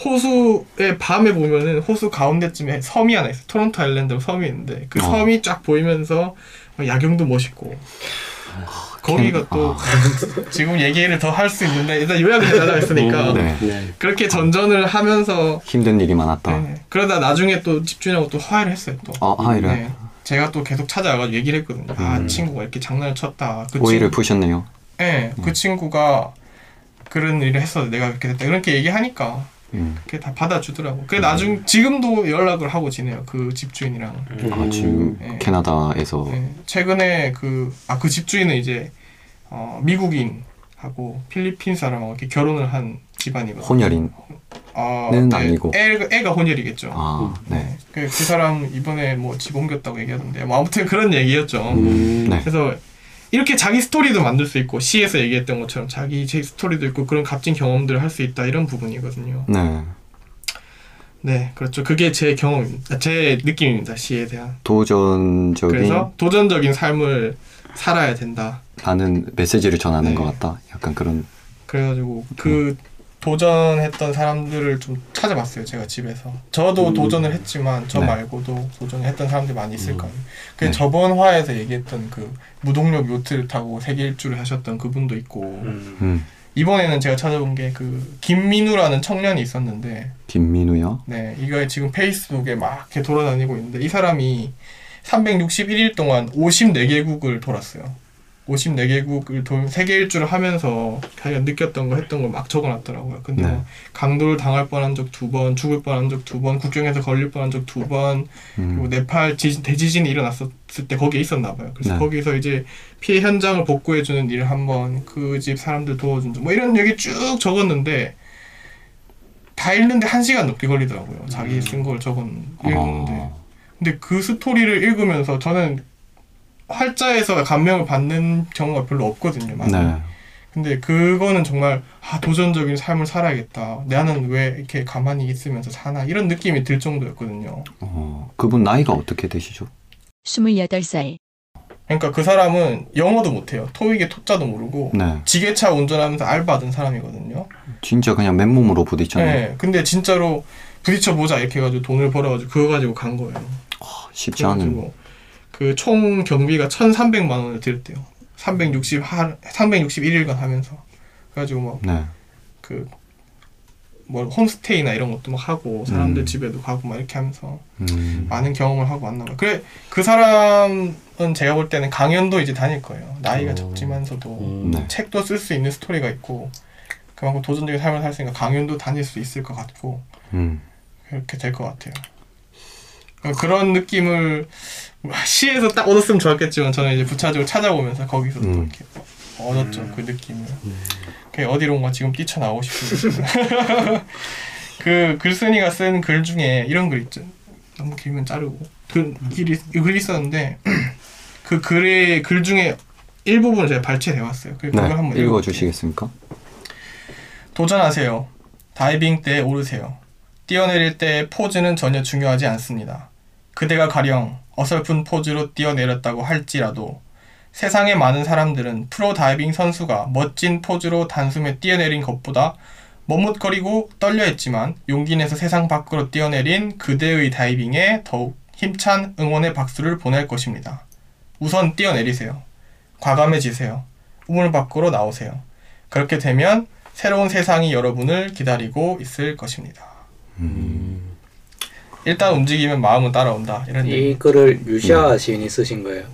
호수에 밤에 보면은 호수 가운데쯤에 섬이 하나 있어. 요 토론토 아일랜드 섬이 있는데 그 어. 섬이 쫙 보이면서 야경도 멋있고. 거기가 또 [LAUGHS] 지금 얘기를 더 할 수 있는데 일단 요약을 해달라 했으니까 네. 네. 그렇게 전전을 하면서 힘든 일이 많았다. 네. 그러다 나중에 또 집주인하고 또 화해를 했어요 또. 아, 하이를 네. 제가 또 계속 찾아가지고 얘기를 했거든요. 아 음. 친구가 이렇게 장난을 쳤다. 그 오해를 친구- 푸셨네요. 네, 그 친구가 그런 일을 했어. 내가 그렇게 됐다. 그렇게 얘기하니까 음. 그게 다 받아주더라고. 그래 나중 지금도 연락을 하고 지내요. 그 집주인이랑. 아, 지금 네. 캐나다에서 네, 최근에 그 아 그 집주인은 이제 어, 미국인하고 필리핀 사람하고 이렇게 결혼을 한 집안이거든요. 혼혈인. 아, 는 아니고. 애, 애가 혼혈이겠죠. 아, 네. 그, 그 사람 이번에 뭐 집 옮겼다고 얘기하던데 뭐 아무튼 그런 얘기였죠. 음. 네. 그래서 이렇게 자기 스토리도 만들 수 있고 시에서 얘기했던 것처럼 자기 제 스토리도 있고 그런 값진 경험들을 할 수 있다 이런 부분이거든요. 네. 네, 그렇죠. 그게 제 경험입니다. 제 느낌입니다. 시에 대한. 도전적인 그래서 도전적인 삶을 살아야 된다. 라는 메시지를 전하는 네. 것 같다. 약간 그런 그래가지고 그 도전했던 사람들을 좀 찾아봤어요. 제가 집에서. 저도 도전을 했지만 저 네. 말고도 도전했던 사람들이 많이 있을 거예요. 그 네. 저번 화에서 얘기했던 그 무동력 요트를 타고 세계 일주를 하셨던 그분도 있고 음. 음. 이번에는 제가 찾아본 게 그 김민우라는 청년이 있었는데 김민우요. 네 이거 지금 페이스북에 막 이렇게 돌아다니고 있는데 이 사람이 361일 동안 54개국을 돌았어요. 54개국을 돌 세계 일주를 하면서 자기가 느꼈던 거 했던 걸 막 적어놨더라고요. 근데 네. 뭐 강도를 당할 뻔한 적 두 번, 죽을 뻔한 적 두 번, 국경에서 걸릴 뻔한 적 두 번, 그리고 음. 네팔 지진, 대지진이 일어났을 때 거기에 있었나 봐요. 그래서 네. 거기서 이제 피해 현장을 복구해주는 일을 한번 그 집 사람들 도와준 적, 뭐 이런 얘기 쭉 적었는데 다 읽는데 한 시간 넘게 걸리더라고요. 자기 쓴 걸 적었 읽는데. 어. 근데 그 스토리를 읽으면서 저는 활자에서 감명을 받는 경우가 별로 없거든요. 많이. 네. 근데 그거는 정말 아 도전적인 삶을 살아야겠다. 나는 왜 이렇게 가만히 있으면서 사나 이런 느낌이 들 정도였거든요. 어, 그분 나이가 어떻게 되시죠? 28살, 그러니까 그 사람은 영어도 못해요. 토익의 토자도 모르고 네. 지게차 운전하면서 알바하던 사람이거든요. 진짜 그냥 맨몸으로 부딪혔네. 네. 근데 진짜로 부딪혀 보자 이렇게 해가지고 돈을 벌어가지고 그거 가지고 간 거예요. 쉽지 않은. 그 총 경비가 1,300만 원을 들였대요. 360 하, 361일간 하면서 그래가지고 뭐 네. 그 뭐 홈스테이나 이런 것도 막 하고 사람들 음. 집에도 가고 막 이렇게 하면서 음. 많은 경험을 하고 왔나 봐요. 그래 그 사람은 제가 볼 때는 강연도 이제 다닐 거예요. 나이가 어. 적지만서도 음. 네. 책도 쓸 수 있는 스토리가 있고 그만큼 도전적인 삶을 살 수 있으니까 강연도 다닐 수 있을 것 같고 음. 그렇게 될 것 같아요. 그러니까 그런 느낌을 시에서 딱 얻었으면 좋았겠지만 저는 이제 부차적으로 찾아보면서 거기서 또 음. 이렇게 얻었죠 그 느낌을. 그게 어디론가 지금 뛰쳐나오고 싶은 [LAUGHS] 그 글쓴이가 쓴 글 중에 이런 글 있죠. 너무 길면 자르고 그 글이 글 있었는데 [CLEARS THROAT] 그 글의 글 중에 일부분을 제가 발췌해 왔어요. 그 네. 그걸 한번 읽어볼게요. 읽어 주시겠습니까? 도전하세요. 다이빙대 오르세요. 뛰어내릴 때 포즈는 전혀 중요하지 않습니다. 그대가 가령 어설픈 포즈로 뛰어내렸다고 할지라도 세상의 많은 사람들은 프로 다이빙 선수가 멋진 포즈로 단숨에 뛰어내린 것보다 머뭇거리고 떨려했지만 용기 내서 세상 밖으로 뛰어내린 그대의 다이빙에 더욱 힘찬 응원의 박수를 보낼 것입니다. 우선 뛰어내리세요. 과감해지세요. 우물 밖으로 나오세요. 그렇게 되면 새로운 세상이 여러분을 기다리고 있을 것입니다. 일단 움직이면 마음은 따라온다. 이런 이 얘기. 글을 유시아 시인이 쓰신 거예요.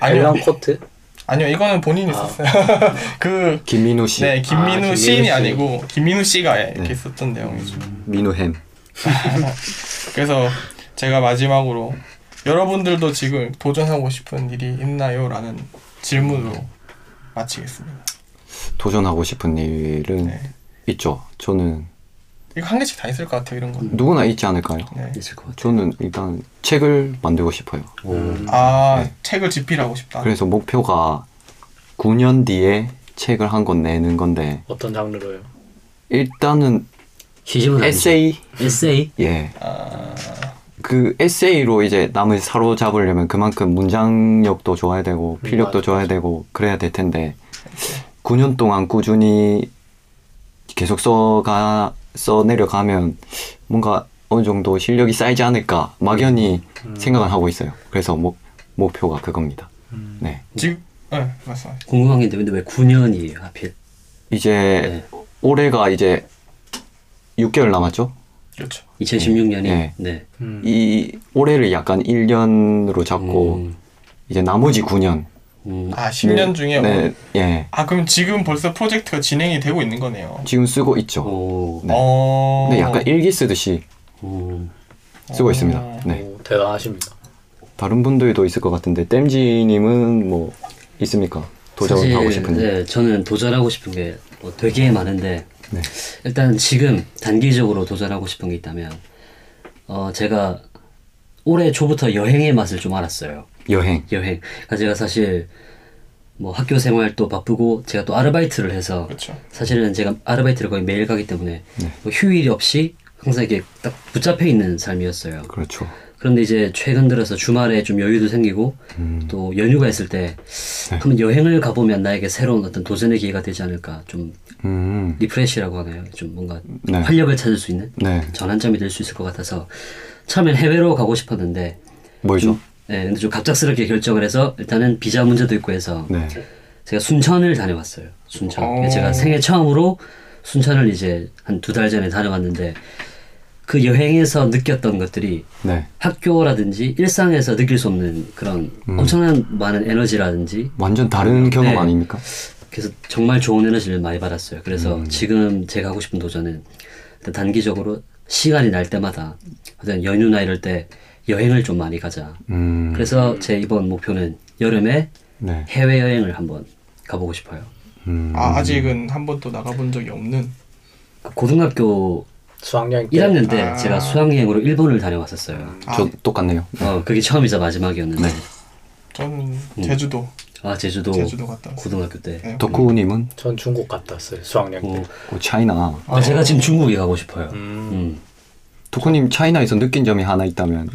아니요. 앨런 코트? 아니요, 이거는 본인이 아. 썼어요. [LAUGHS] 그 김민우 씨. 네, 김민우 아, 김민우 시인이 씨. 아니고 김민우 씨가 이렇게 네. 썼던 내용이죠. 민우햄. [LAUGHS] 그래서 제가 마지막으로 여러분들도 지금 도전하고 싶은 일이 있나요? 라는 질문으로 마치겠습니다. 도전하고 싶은 일은 네. 있죠. 저는 이거 한 개씩 다 있을 것 같아요. 이런 건. 누구나 있지 않을까요? 네. 있을 것 같아요. 저는 일단 책을 만들고 싶어요. 오. 아 네. 책을 집필하고 싶다. 그래서 목표가 9년 뒤에 책을 한 권 내는 건데 어떤 장르로요? 일단은 시집은 아니죠. 에세이 에세이? 예. 아, 그 에세이로 이제 남을 사로잡으려면 그만큼 문장력도 좋아야 되고 음, 필력도 맞아, 좋아야 되고 그래야 될 텐데 9년 동안 꾸준히 계속 써가 써 내려가면 뭔가 어느 정도 실력이 쌓이지 않을까 막연히 음. 생각을 하고 있어요. 그래서 목 목표가 그겁니다. 음. 네. 지금 네 말씀하세요. 궁금한 게 있는데 왜 9년이에요 하필? 이제 네. 올해가 이제 6개월 남았죠? 그렇죠. 2016년이 네. 네. 음. 이 올해를 약간 1년으로 잡고 음, 이제 나머지 9년 음, 아 10년 중에 네, 어, 예. 아 그럼 지금 벌써 프로젝트가 진행이 되고 있는 거네요. 지금 쓰고 있죠. 오, 네. 어. 근데 약간 일기 쓰듯이 음, 쓰고 어. 있습니다. 네. 오, 대단하십니다. 다른 분들도 있을 것 같은데 댐지님은 뭐 있습니까? 도전하고 싶은 일? 네, 저는 도전하고 싶은 게 뭐 되게 많은데 네. 일단 지금 단기적으로 도전하고 싶은 게 있다면 어 제가 올해 초부터 여행의 맛을 좀 알았어요. 여행. 여행. 그러니까 제가 사실 뭐 학교 생활도 바쁘고 제가 또 아르바이트를 해서 그렇죠. 사실은 제가 아르바이트를 거의 매일 가기 때문에 네. 뭐 휴일이 없이 항상 이렇게 딱 붙잡혀 있는 삶이었어요. 그렇죠. 그런데 이제 최근 들어서 주말에 좀 여유도 생기고 음. 또 연휴가 있을 때 네. 한번 여행을 가보면 나에게 새로운 어떤 도전의 기회가 되지 않을까 좀 음. refresh라고 하나요? 좀 뭔가 네. 활력을 찾을 수 있는 네. 전환점이 될 수 있을 것 같아서 처음엔 해외로 가고 싶었는데 뭐죠? 네, 근데 좀 갑작스럽게 결정을 해서 일단은 비자 문제도 있고 해서 네. 제가 순천을 다녀왔어요. 순천. 오. 제가 생애 처음으로 순천을 이제 한 두 달 전에 다녀왔는데 그 여행에서 느꼈던 것들이 네. 학교라든지 일상에서 느낄 수 없는 그런 음. 엄청난 많은 에너지라든지 완전 다른 경험 네. 아닙니까? 그래서 정말 좋은 에너지를 많이 받았어요. 그래서 음. 지금 제가 하고 싶은 도전은 단기적으로 시간이 날 때마다 어떤 연휴나 이럴 때 여행을 좀 많이 가자. 음. 그래서 제 이번 목표는 여름에 네. 해외 여행을 한번 가보고 싶어요. 음. 아 아직은 한 번도 나가본 적이 없는. 그 고등학교 수학여행 때 1학년 때 아. 제가 수학여행으로 일본을 다녀왔었어요. 아, 저 똑같네요. 어, 그게 처음이자 마지막이었는데. 네. 저는 제주도 아, 제주도, 제주도 갔다 왔어요. 고등학교 때. 네. 덕후님은 전 중국 갔다 왔어요. 수학여행 때. 어, 어, 차이나. 아, 제가 지금 중국에 가고 싶어요. 음. 음. 덕후님 차이나에서 느낀 점이 하나 있다면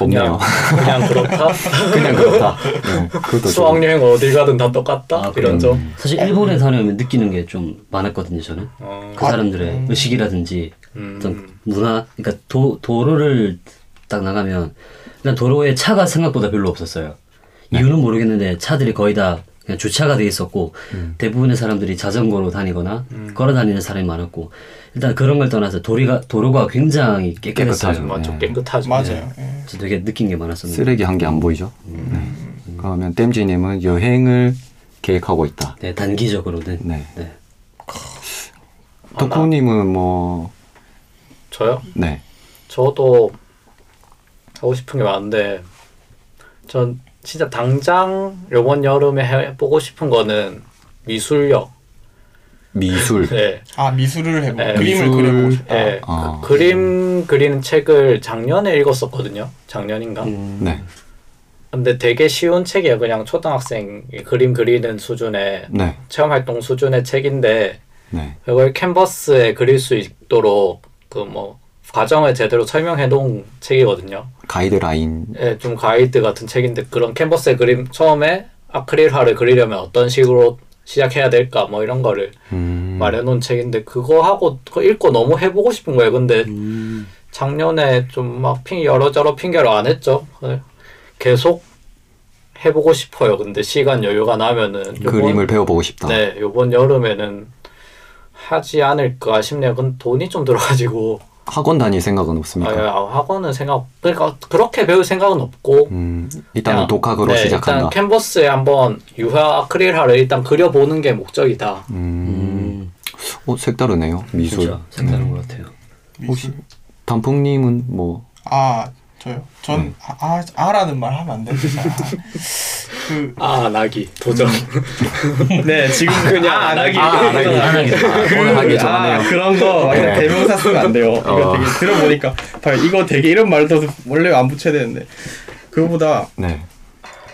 없네요. 그냥, 그냥 그렇다. [LAUGHS] 그냥 그렇다. 네. 그것도 좀- 수학 여행 어딜 가든 다 똑같다. 아, 이런 음. 점. 사실 일본에 다녀오면 느끼는 게 좀 많았거든요, 저는. 어, 그 사람들의 의식이라든지 음. 어떤 문화, 그러니까 도, 도로를 딱 나가면 일단 도로에 차가 생각보다 별로 없었어요. 이유는 모르겠는데 차들이 거의 다 그냥 주차가 돼 있었고 대부분의 사람들이 자전거로 다니거나 걸어 다니는 사람이 많았고 일단 그런 걸 떠나서 도리가 도로가 굉장히 깨끗했어요. 깨끗하죠. 맞죠. 네. 깨끗하죠. 맞아요. 예. 그래서 되게 느낀 게 많았었는데. 쓰레기 한 개 안 보이죠? 네. 그러면 댐지님은 여행을 계획하고 있다. 네, 단기적으로는. 네. 네. 덕후님은 뭐 저요? 네. 저도 하고 싶은 게 많은데 전 진짜 당장 이번 여름에 해보고 싶은 거는 미술력. 미술. 네. 아 미술을 해보 네, 그림을 미술. 그려보고 싶다. 네. 아. 그, 그림 그리는 책을 작년에 읽었었거든요. 작년인가? 음, 네. 근데 되게 쉬운 책이에요. 그냥 초등학생이 그림 그리는 수준의 네. 체험 활동 수준의 책인데 네. 그걸 캔버스에 그릴 수 있도록 그 뭐 과정을 제대로 설명해 놓은 책이거든요. 가이드라인. 예, 좀 가이드 같은 책인데 그런 캔버스에 그림 처음에 아크릴화를 그리려면 어떤 식으로 시작해야 될까 뭐 이런 거를 음. 말해 놓은 책인데 그거 하고 그거 읽고 너무 해보고 싶은 거예요. 근데 음, 작년에 좀 막 핑 여러저러 핑계로 안 했죠. 네. 계속 해보고 싶어요. 근데 시간 여유가 나면은 요번- 그림을 배워보고 싶다. 네 요번 여름에는 하지 않을까 싶네요. 근데 돈이 좀 들어가지고 학원 다닐 생각은 없습니까? 아, 학원은 생각 그러니까 그렇게 배울 생각은 없고 음, 일단은 그냥, 독학으로 네, 시작한다. 일단 캔버스에 한번 유화 아크릴화를 일단 그려보는 게 목적이다. 음, 음, 어, 색다르네요. 미술. 색다른 것 같아요. 혹시 단풍님은 뭐 아 저요. 전 아, 아 아라는 말 하면 안 되지. [LAUGHS] 그아 나기 도전. [LAUGHS] 네, 지금 그냥. 아, 안 하기. 안 하기. 오늘 하기 좋아하네요. 아, 그런 거 네. 대명사 쓰면 안 돼요. 이거 어. 되게 들어보니까. 이거 되게 이런 말도 원래 안 붙여야 되는데 그거보다 네.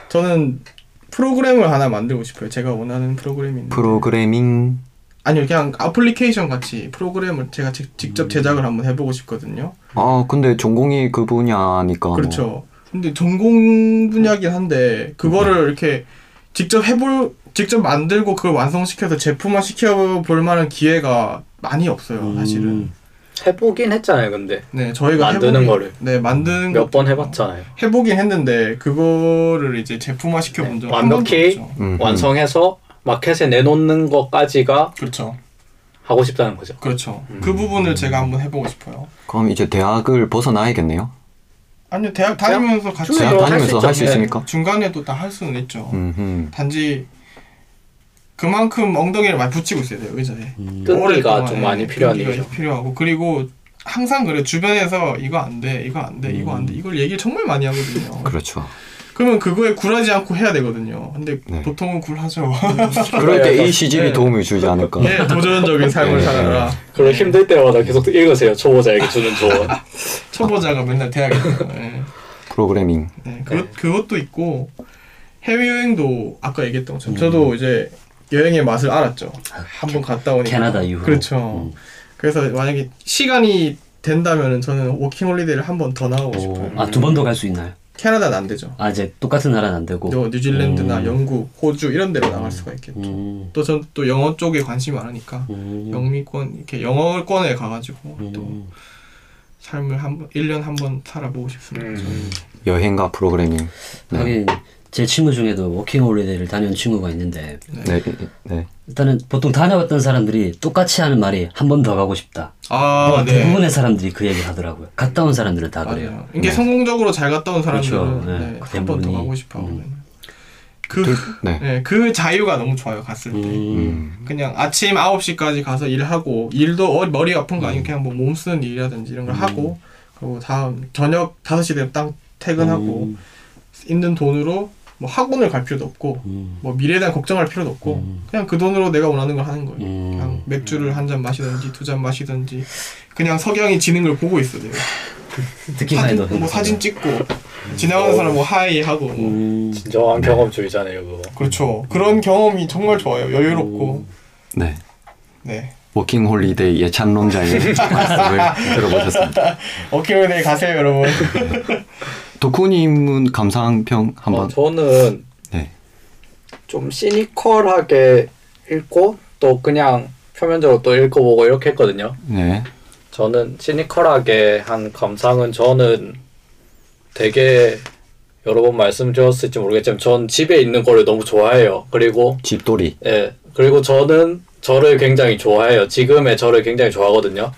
저는 프로그램을 하나 만들고 싶어요. 제가 원하는 프로그램이 있는데 프로그래밍 아니요 그냥 애플리케이션 같이 프로그램을 제가 직, 음. 직접 제작을 한번 해보고 싶거든요. 아 근데 전공이 그 분야니까 뭐. 그렇죠. 근데 전공 분야긴 한데 그거를 이렇게 직접 해볼 직접 만들고 그걸 완성시켜서 제품화 시켜볼 만한 기회가 많이 없어요. 사실은. 음. 해보긴 했잖아요, 근데 네, 저희가 만드는 해보긴- 거를. 네, 만드는 몇 번 해봤잖아요. 해보긴 했는데 그거를 이제 제품화 시켜본 적 네, 완벽히 한 번도 없죠. 음, 음. 완성해서 마켓에 내놓는 것까지가 그렇죠, 하고 싶다는 거죠. 그렇죠. 음. 그 부분을 제가 한번 해보고 싶어요. 그럼 이제 대학을 벗어나야겠네요. 아니요, 대학 다니면서 같이 대학 또 다니면서 할수 할 수. 있으니까. 중간에도 다 할 수는 있죠. 음. 단지 그만큼 엉덩이를 많이 붙이고 있어야 돼요 의자에. 끈기가 오랫동안, 좀 예, 많이 필요한 끈기가 일이죠. 필요하고 그리고 항상 그래 주변에서 이거 안 돼, 이거 안 돼, 이거 안 돼, 이걸 얘기를 정말 많이 하거든요. 그렇죠. 그러면 그거에 굴하지 않고 해야 되거든요. 근데 네. 보통은 굴하죠. [LAUGHS] 그럴 때 이 시집이 네. 도움을 주지 않을까. 예, 도전적인 삶을 네. 살아라. 그리고 힘들 때마다 계속 읽으세요. 초보자에게 주는 조언. [LAUGHS] 초보자가 맨날 대학에서. 예. 프로그래밍. 네, 그것 그것도 있고 해외 여행도 아까 얘기했던 것처럼 저도 이제 여행의 맛을 알았죠. 한 번 갔다 오니까. 캐나다 이후로. 그렇죠. 음. 그래서 만약에 시간이 된다면은 저는 워킹 홀리데이를 한 번 더 나가고 오, 싶어요. 아, 두 번 더 갈 수 있나요? 캐나다는 안 되죠. 아, 이제 똑같은 나라는 안 되고. 요 뉴질랜드나 음. 영국, 호주 이런 데로 나갈 수가 있겠죠. 음. 또 전 또 영어 쪽에 관심이 많으니까 음. 영미권 이렇게 영어권에 가가지고 또 음. 삶을 한번 1년 한 번 살아보고 싶습니다. 음. 여행과 프로그래밍. 네. 하긴 제 친구 중에도 워킹 홀리데이를 다녀온 친구가 있는데 네. 네. 일단은 보통 다녀왔던 사람들이 똑같이 하는 말이 한 번 더 가고 싶다. 아, 뭐 네. 대부분의 사람들이 그 얘기를 하더라고요. 갔다 온 사람들은 다 그래요. 맞아요. 이게 성공적으로 잘 갔다 온 사람들은 그렇죠. 네, 네, 그 한번 더 대부분이. 가고 싶어 하거든요. 음. 그, 네. 네, 그 자유가 너무 좋아요. 갔을 때. 음. 음. 그냥 아침 9시까지 가서 일하고 일도 어, 머리 아픈 거 음. 아니고 그냥 뭐 몸 쓰는 일이라든지 이런 걸 하고 그리고 다음 저녁 5시 되면 딱 퇴근하고 음. 있는 돈으로 뭐 학원을 갈 필요도 없고 음. 뭐 미래에 대한 걱정할 필요도 없고 음. 그냥 그 돈으로 내가 원하는 걸 하는 거예요. 음. 그냥 맥주를 한 잔 마시든지 두 잔 마시든지 그냥 석양이 지는 걸 보고 있어야 돼요. 듣기만 해도 사진, 뭐 행복하다. 사진 찍고 지나가는 사람 뭐 하이 하고 뭐 음. 진정한 경험주의잖아요, 그거. 그렇죠. 그런 경험이 정말 좋아요. 여유롭고 네. 네. 워킹 홀리데이 예찬론자의 [LAUGHS] 말씀을 들어보셨습니다. 워킹 홀리데이 가세요 여러분. [LAUGHS] 덕후님은 감상평 한번. 어, 저는 네. 좀 시니컬하게 읽고 또 그냥 표면적으로 또 읽어보고 이렇게 했거든요. 네. 저는 시니컬하게 한 감상은 저는 되게 여러 번 말씀드렸을지 모르겠지만 전 집에 있는 거를 너무 좋아해요. 그리고 집돌이. 예 그리고 저는 저를 굉장히 좋아해요. 지금의 저를 굉장히 좋아하거든요.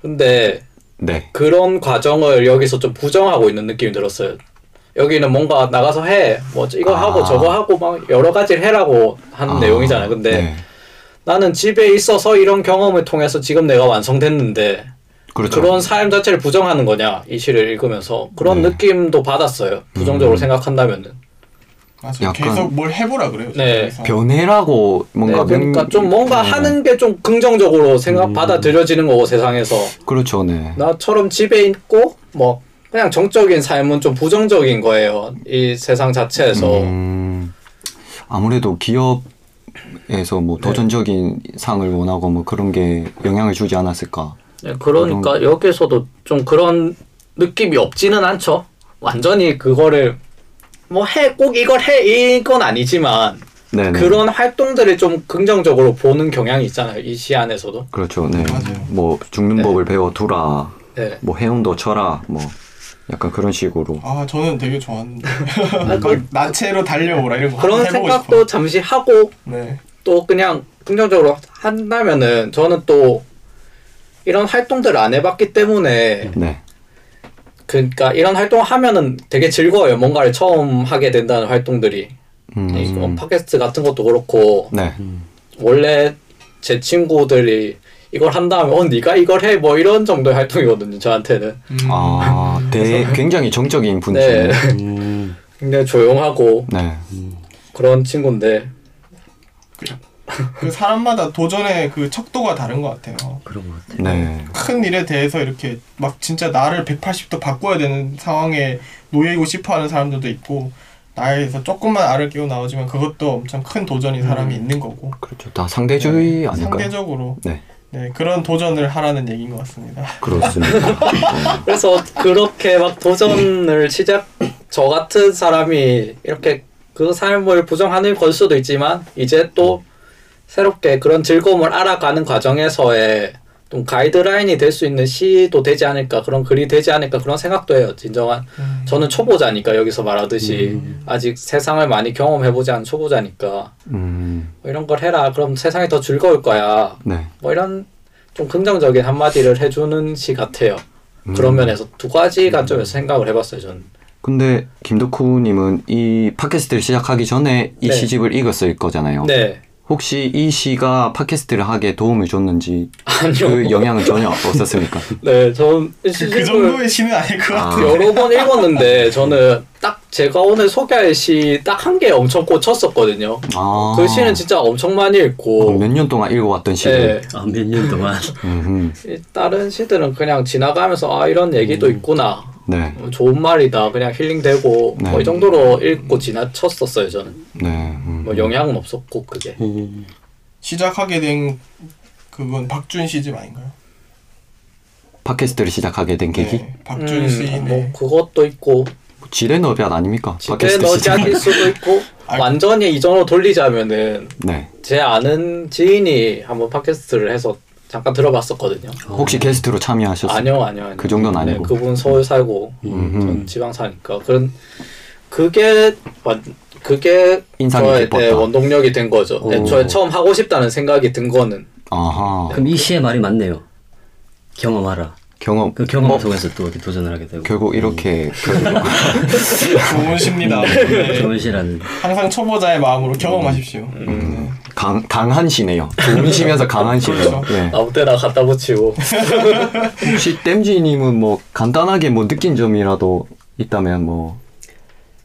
근데 네. 그런 과정을 여기서 좀 부정하고 있는 느낌이 들었어요. 여기는 뭔가 나가서 해, 뭐 이거 아. 하고 저거 하고 막 여러 가지를 해라고 하는 아, 내용이잖아요. 근데 네. 나는 집에 있어서 이런 경험을 통해서 지금 내가 완성됐는데 그렇죠. 그런 삶 자체를 부정하는 거냐 이 시를 읽으면서 그런 네. 느낌도 받았어요. 부정적으로 음. 생각한다면은. 맞아요. 약간- 계속 뭘 해보라 그래요. 네. 그래서. 변해라고 뭔가 네, 그러니까 명- 좀 뭔가 네. 하는 게 좀 긍정적으로 생각 음. 받아들여지는 거고 세상에서 그렇죠. 네. 나처럼 집에 있고 뭐 그냥 정적인 삶은 좀 부정적인 거예요. 이 세상 자체에서. 음, 아무래도 기업에서 뭐 네. 도전적인 상을 원하고 뭐 그런 게 영향을 주지 않았을까. 네, 그러니까 여기서도 좀 그런 느낌이 없지는 않죠. 완전히 그거를 뭐 해 꼭 이걸 해 이건 아니지만 네네. 그런 활동들을 좀 긍정적으로 보는 경향이 있잖아요. 이 시 안에서도. 그렇죠. 네. 뭐 죽는 네. 법을 배워두라. 네. 뭐 해운도 쳐라. 뭐 약간 그런 식으로. 아 저는 되게 좋았는데 [LAUGHS] 막 나체로 달려오라 이런 거 그런 생각도 싶어. 잠시 하고 네. 또 그냥 긍정적으로 한다면은 저는 또 이런 활동들을 안 해봤기 때문에 네. 그러니까 이런 활동을 하면은 되게 즐거워요. 뭔가를 처음 하게 된다는 활동들이. 음. 이거 팟캐스트 같은 것도 그렇고 네. 원래 제 친구들이 이걸 한 다음에 어 네가 이걸 해 뭐 이런 정도의 활동이거든요 저한테는 음. 아, 대, 굉장히 정적인 네 분이시네요. 음, [LAUGHS] 굉장히 조용하고 네. 그런 친구인데 그 사람마다 도전의 그 척도가 다른 것 같아요. 그런 것 같아요. 네. 큰 일에 대해서 이렇게 막 진짜 나를 180도 바꿔야 되는 상황에 놓이고 싶어 하는 사람들도 있고 나에서 조금만 알을 끼고 나오지만 그것도 엄청 큰 도전인 사람이 있는 거고 그렇죠. 다 상대주의 아닐까요? 상대적으로 네. 네, 그런 도전을 하라는 얘기인 것 같습니다. 그렇습니다. [LAUGHS] 네. 그래서 그렇게 막 도전을 시작 저 같은 사람이 이렇게 그 삶을 부정하는 걸 수도 있지만 이제 또 새롭게 그런 즐거움을 알아가는 과정에서의 좀 가이드라인이 될 수 있는 시도 되지 않을까 그런 글이 되지 않을까 그런 생각도 해요 진정한. 음. 저는 초보자니까 여기서 말하듯이 아직 세상을 많이 경험해보지 않은 초보자니까. 음, 뭐 이런 걸 해라 그럼 세상이 더 즐거울 거야. 네. 뭐 이런 좀 긍정적인 한마디를 해주는 시 같아요. 그런 면에서 두 가지 관점에서 생각을 해봤어요 저는. 근데 김덕후님은 이 팟캐스트를 시작하기 전에 이 네. 시집을 읽었을 거잖아요. 네 혹시 이 시가 팟캐스트를 하게 도움을 줬는지 아니요 그 영향은 전혀 없었습니까? [LAUGHS] 네, 저는 그 정도의 시는 아닐 것 아. 같아요. 여러 번 읽었는데 저는 딱 제가 오늘 소개할 시 딱 한 개 엄청 꽂혔었거든요. 아, 그 시는 진짜 엄청 많이 읽고 몇 년 동안 읽어왔던 시를. 네, 아, 몇 년 동안 다른 시들은 그냥 지나가면서 아 이런 얘기도 있구나. 네. 어, 좋은 말이다. 그냥 힐링되고 네. 뭐이 정도로 읽고 지나쳤었어요 저는. 네. 음. 뭐 영향은 없었고 그게. 음, 시작하게 된 그건 박준 시집 아닌가요? 팟캐스트를 시작하게 된 계기? 네, 박준 음, 시인의 뭐 그것도 있고 지뢰너비앗 아닙니까? 넣자일 수도 있고 알- [LAUGHS] 완전히 이전으로 돌리자면은 네. 제 아는 지인이 한번 팟캐스트를 해서 잠깐 들어봤었거든요. 혹시 게스트로 참여하셨어요? 아니요, 아니요, 아니요. 그 정도는 아니고. 네, 그분 서울 살고 음흠. 전 지방 사니까 그런 그게 완- 그게 인상이 저의. 네, 원동력이 된 거죠. 오. 애초에 처음 하고 싶다는 생각이 든 거는 아하. 그럼 이 시의 말이 맞네요. 경험하라. 경험. 그 경험 뭐, 속에서 또 이렇게 도전을 하게 되고. 결국 이렇게 [LAUGHS] 좋은 시입니다. 네. 좋은 시라는. 항상 초보자의 마음으로 경험하십시오. 네. 강, 강한 시네요. 좋은 시면서 강한 시네요. 그렇죠. 예. 아무 때나 갖다 붙이고 [LAUGHS] 혹시 땜지님은 뭐 간단하게 뭐 느낀 점이라도 있다면 뭐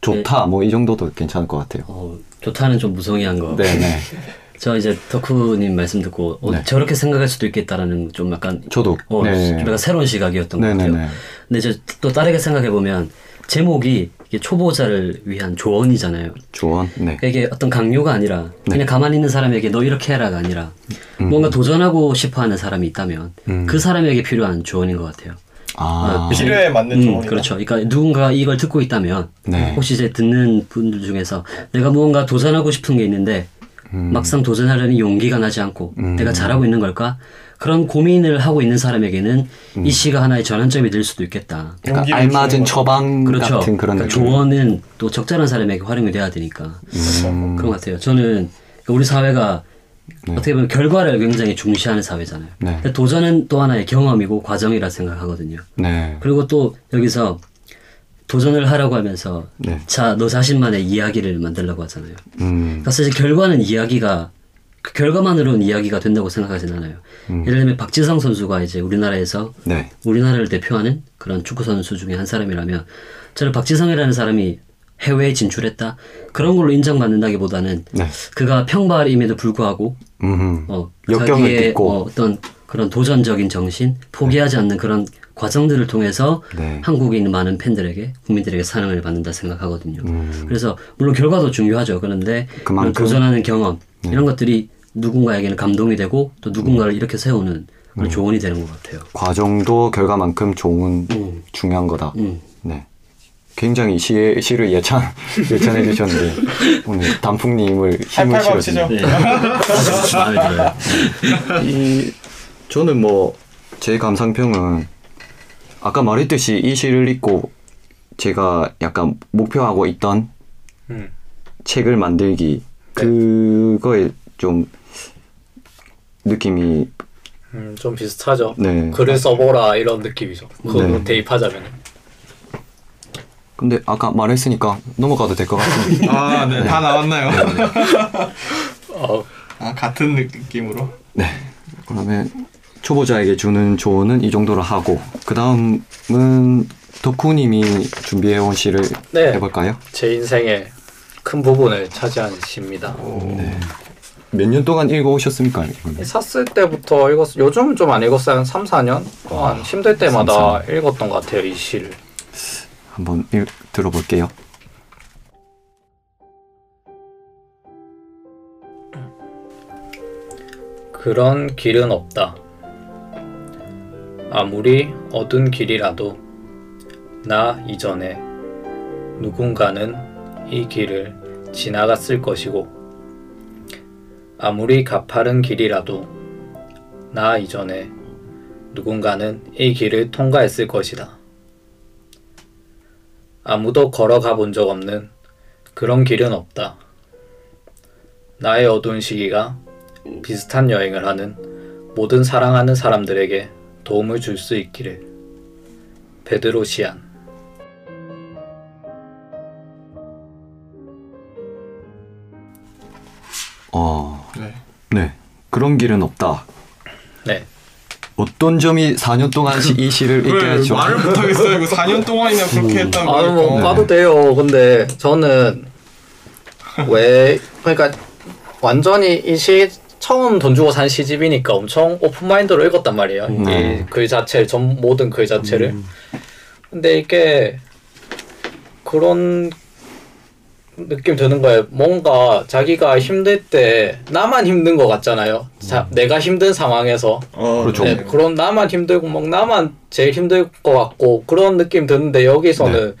좋다 뭐 이 정도도 괜찮을 것 같아요. 어, 좋다는 좀 무성의한 거. 네네. [LAUGHS] 저 이제 덕후님 말씀 듣고 어, 네. 저렇게 생각할 수도 있겠다라는 좀 약간 저도. 어, 네. 좀 약간 새로운 시각이었던 것 네네네. 같아요. 근데 이제 또 다르게 생각해 보면 제목이 이게 초보자를 위한 조언이잖아요. 조언. 네. 그러니까 이게 어떤 강요가 아니라 그냥 가만히 있는 사람에게 너 이렇게 해라가 아니라 음. 뭔가 도전하고 싶어하는 사람이 있다면 그 사람에게 필요한 조언인 것 같아요. 아. 필요에 맞는 음, 조언이다. 그렇죠. 그러니까 누군가 이걸 듣고 있다면 네. 혹시 이제 듣는 분들 중에서 내가 무언가 도전하고 싶은 게 있는데 음. 막상 도전하려니 용기가 나지 않고 음. 내가 잘하고 있는 걸까? 그런 고민을 하고 있는 사람에게는 이 시가 하나의 전환점이 될 수도 있겠다. 용기를 알맞은. 처방 그렇죠. 같은 그런 그러니까. 조언은 또 적절한 사람에게 활용이 돼야 되니까 음. 그런 것 같아요. 저는 우리 사회가 네. 어떻게 보면 결과를 굉장히 중시하는 사회잖아요. 네. 도전은 또 하나의 경험이고 과정이라 생각하거든요. 네. 그리고 또 여기서 도전을 하라고 하면서 네. 자너 자신만의 이야기를 만들려고 하잖아요. 음. 그러니까 사실 결과는 이야기가 그 결과만으로는 이야기가 된다고 생각하진 않아요. 음. 예를 들면 박지성 선수가 이제 우리나라에서 네. 우리나라를 대표하는 그런 축구 선수 중에 한 사람이라면 저는 박지성이라는 사람이 해외에 진출했다 그런 걸로 인정받는다기보다는 네. 그가 평발임에도 불구하고 음. 어, 자기의. 어, 어떤 그런 도전적인 정신, 포기하지 않는 그런 과정들을 통해서 네. 한국에 있는 많은 팬들에게 국민들에게 사랑을 받는다 생각하거든요. 음. 그래서 물론 결과도 중요하죠. 그런데 그만큼- 도전하는 경험 이런 것들이 누군가에게는 감동이 되고 또 누군가를 이렇게 세우는 그런 조언이 되는 것 같아요. 과정도 결과만큼 좋은 음. 중요한 거다. 음. 네. 굉장히 시, 시를 예찬 [LAUGHS] 예찬해 주셨는데 오늘 단풍님을 힘을. 치죠. 네. 이 저는 뭐 제 감상평은 아까 말했듯이 이 시를 읽고 제가 약간 목표하고 있던 음. 책을 만들기 그거에 좀 느낌이 음, 좀 비슷하죠. 네. 글을 써보라 이런 느낌이죠. 그거 네. 대입하자면. 근데 아까 말했으니까 넘어가도 될 것 같은데 [LAUGHS] 아, 네, 다 나왔나요? 어, 아, 같은 느낌으로. 네 그러면 초보자에게 주는 조언은 이 정도로 하고 그 다음은 덕후님이 준비해온 시를 네. 해볼까요? 제 인생의 큰 부분을 차지한 시입니다. 몇년 동안 읽어오셨습니까? 이거는? 샀을 때부터 읽었 요즘 좀안 읽었어요. 한 3, 4년 동안 힘들 때마다 3, 읽었던 것 같아요. 이 시를. 한번 읽, 들어볼게요. 그런 길은 없다. 아무리 어두운 길이라도 나 이전에 누군가는 이 길을 지나갔을 것이고 아무리 가파른 길이라도 나 이전에 누군가는 이 길을 통과했을 것이다. 아무도 걸어가 본 적 없는 그런 길은 없다. 나의 어두운 시기가 비슷한 여행을 하는 모든 사랑하는 사람들에게 도움을 줄 수 있기를. 베드로 시안. 어, 네. 네. 그런 길은 없다. 네. 어떤 점이 4년 동안 시, 이 시를 읽게 왜 했죠? 말을 못하겠어요. 이거 4년 동안이나 그렇게 했다고. 아, 뭐 하니까. 까도 돼요. 근데 저는 왜 그러니까 완전히 이 시 처음 돈 주고 산 시집이니까 엄청 오픈 마인드로 읽었단 말이에요. 네. 이글 자체를 전 모든 글 자체를. 근데 이게 그런 느낌 드는 거예요. 뭔가 자기가 힘들 때 나만 힘든 것 같잖아요. 자, 내가 힘든 상황에서 어, 그렇죠. 네, 그런 나만 힘들고 막 나만 제일 힘들 것 같고 그런 느낌 드는데 여기서는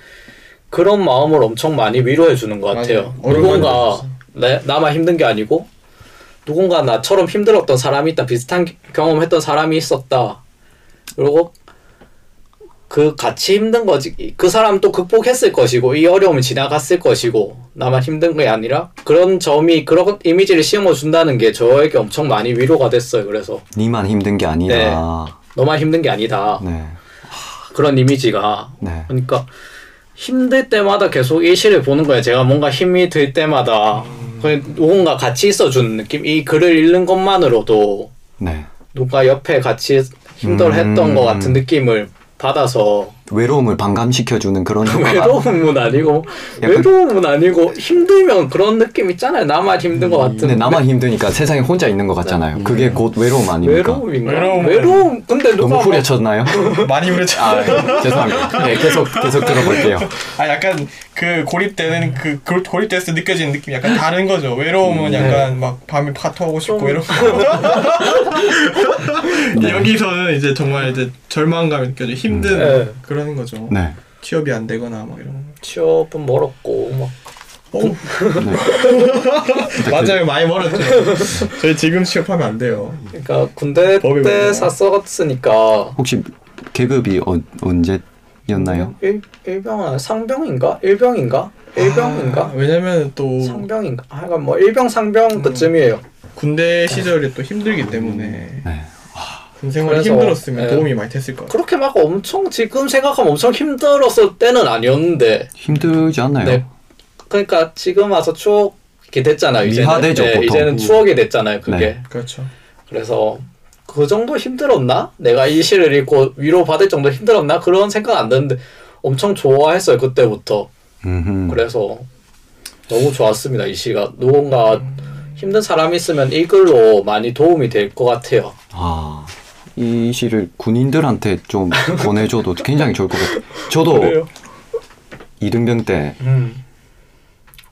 그런 마음을 엄청 많이 위로해 주는 것 같아요. 맞아요. 누군가 내, 나만 힘든 게 아니고 누군가 나처럼 힘들었던 사람이 있다 비슷한 기- 경험했던 사람이 있었다. 그리고 그 같이 힘든 거지 그 사람 또 극복했을 것이고 이 어려움을 지나갔을 것이고 나만 힘든 게 아니라 그런 점이 그런 이미지를 심어 준다는 게 저에게 엄청 많이 위로가 됐어요. 그래서 니만 힘든 게 아니다. 너만 힘든 게 아니다. 네. 그런 이미지가. 네. 그러니까 힘들 때마다 계속 이 시를 보는 거예요. 제가 뭔가 힘이 들 때마다 그냥 누군가 같이 있어주는 느낌. 이 글을 읽는 것만으로도 네. 누가 옆에 같이 힘들어했던 음. 것 같은 느낌을 받아서 외로움을 반감시켜주는 그런 효과가 [LAUGHS] 외로움은 아니고 약간- 외로움은 아니고 힘들면 그런 느낌 있잖아요. 나만 힘든 것 같은. 근데 나만 힘드니까 세상에 혼자 있는 것 같잖아요. 그게 곧 외로움 아닙니까? 외로움인가? 외로움은- 외로움. 근데 누가 너무 막- 후려쳤나요? [LAUGHS] 많이 그랬죠. 아, 네. 죄송합니다. 네, 계속 계속 들어볼게요. 아 약간 그 고립되는 그 고- 고립됐을 때 느껴지는 느낌이 약간 다른 거죠. 외로움은 네. 약간 막 밤에 파토하고 싶고 좀- 이런 거. [LAUGHS] 여기서는 이제 정말 이제 절망감이 느껴져 힘든 네. 그런 거죠. 네. 취업이 안 되거나 막 이런 거. 취업은 멀었고 막 어, 네. [LAUGHS] 맞아요 많이 멀었죠. 저희 지금 취업하면 안 돼요. 그러니까 군대 때? 샀었으니까 혹시 계급이 어, 언제였나요? 일 일병 상병인가 일병인가 일병인가 아, 왜냐면 또 상병인가 하여간 뭐 일병 상병 그쯤이에요. 군대 시절이 또 힘들기 때문에 네. 군 생활이 그래서, 힘들었으면 네. 도움이 많이 됐을 것 같아요. 그렇게 막 엄청 지금 생각하면 엄청 힘들었을 때는 아니었는데 힘들지 않나요? 네. 그러니까 지금 와서 추억이 됐잖아요. 이제는 미화되죠, 네, 보통. 이제는 추억이 됐잖아요. 그게 네. 그렇죠. 그래서 그 정도 힘들었나? 내가 이 시를 읽고 위로 받을 정도 힘들었나? 그런 생각 안 드는데 엄청 좋아했어요 그때부터. 음흠. 그래서 너무 좋았습니다 이 시가 누군가 힘든 사람이 있으면 이 글로 많이 도움이 될 것 같아요. 아, 이 시를 군인들한테 좀 보내줘도 굉장히 좋을 것 같아요. 저도 이등병 때 음.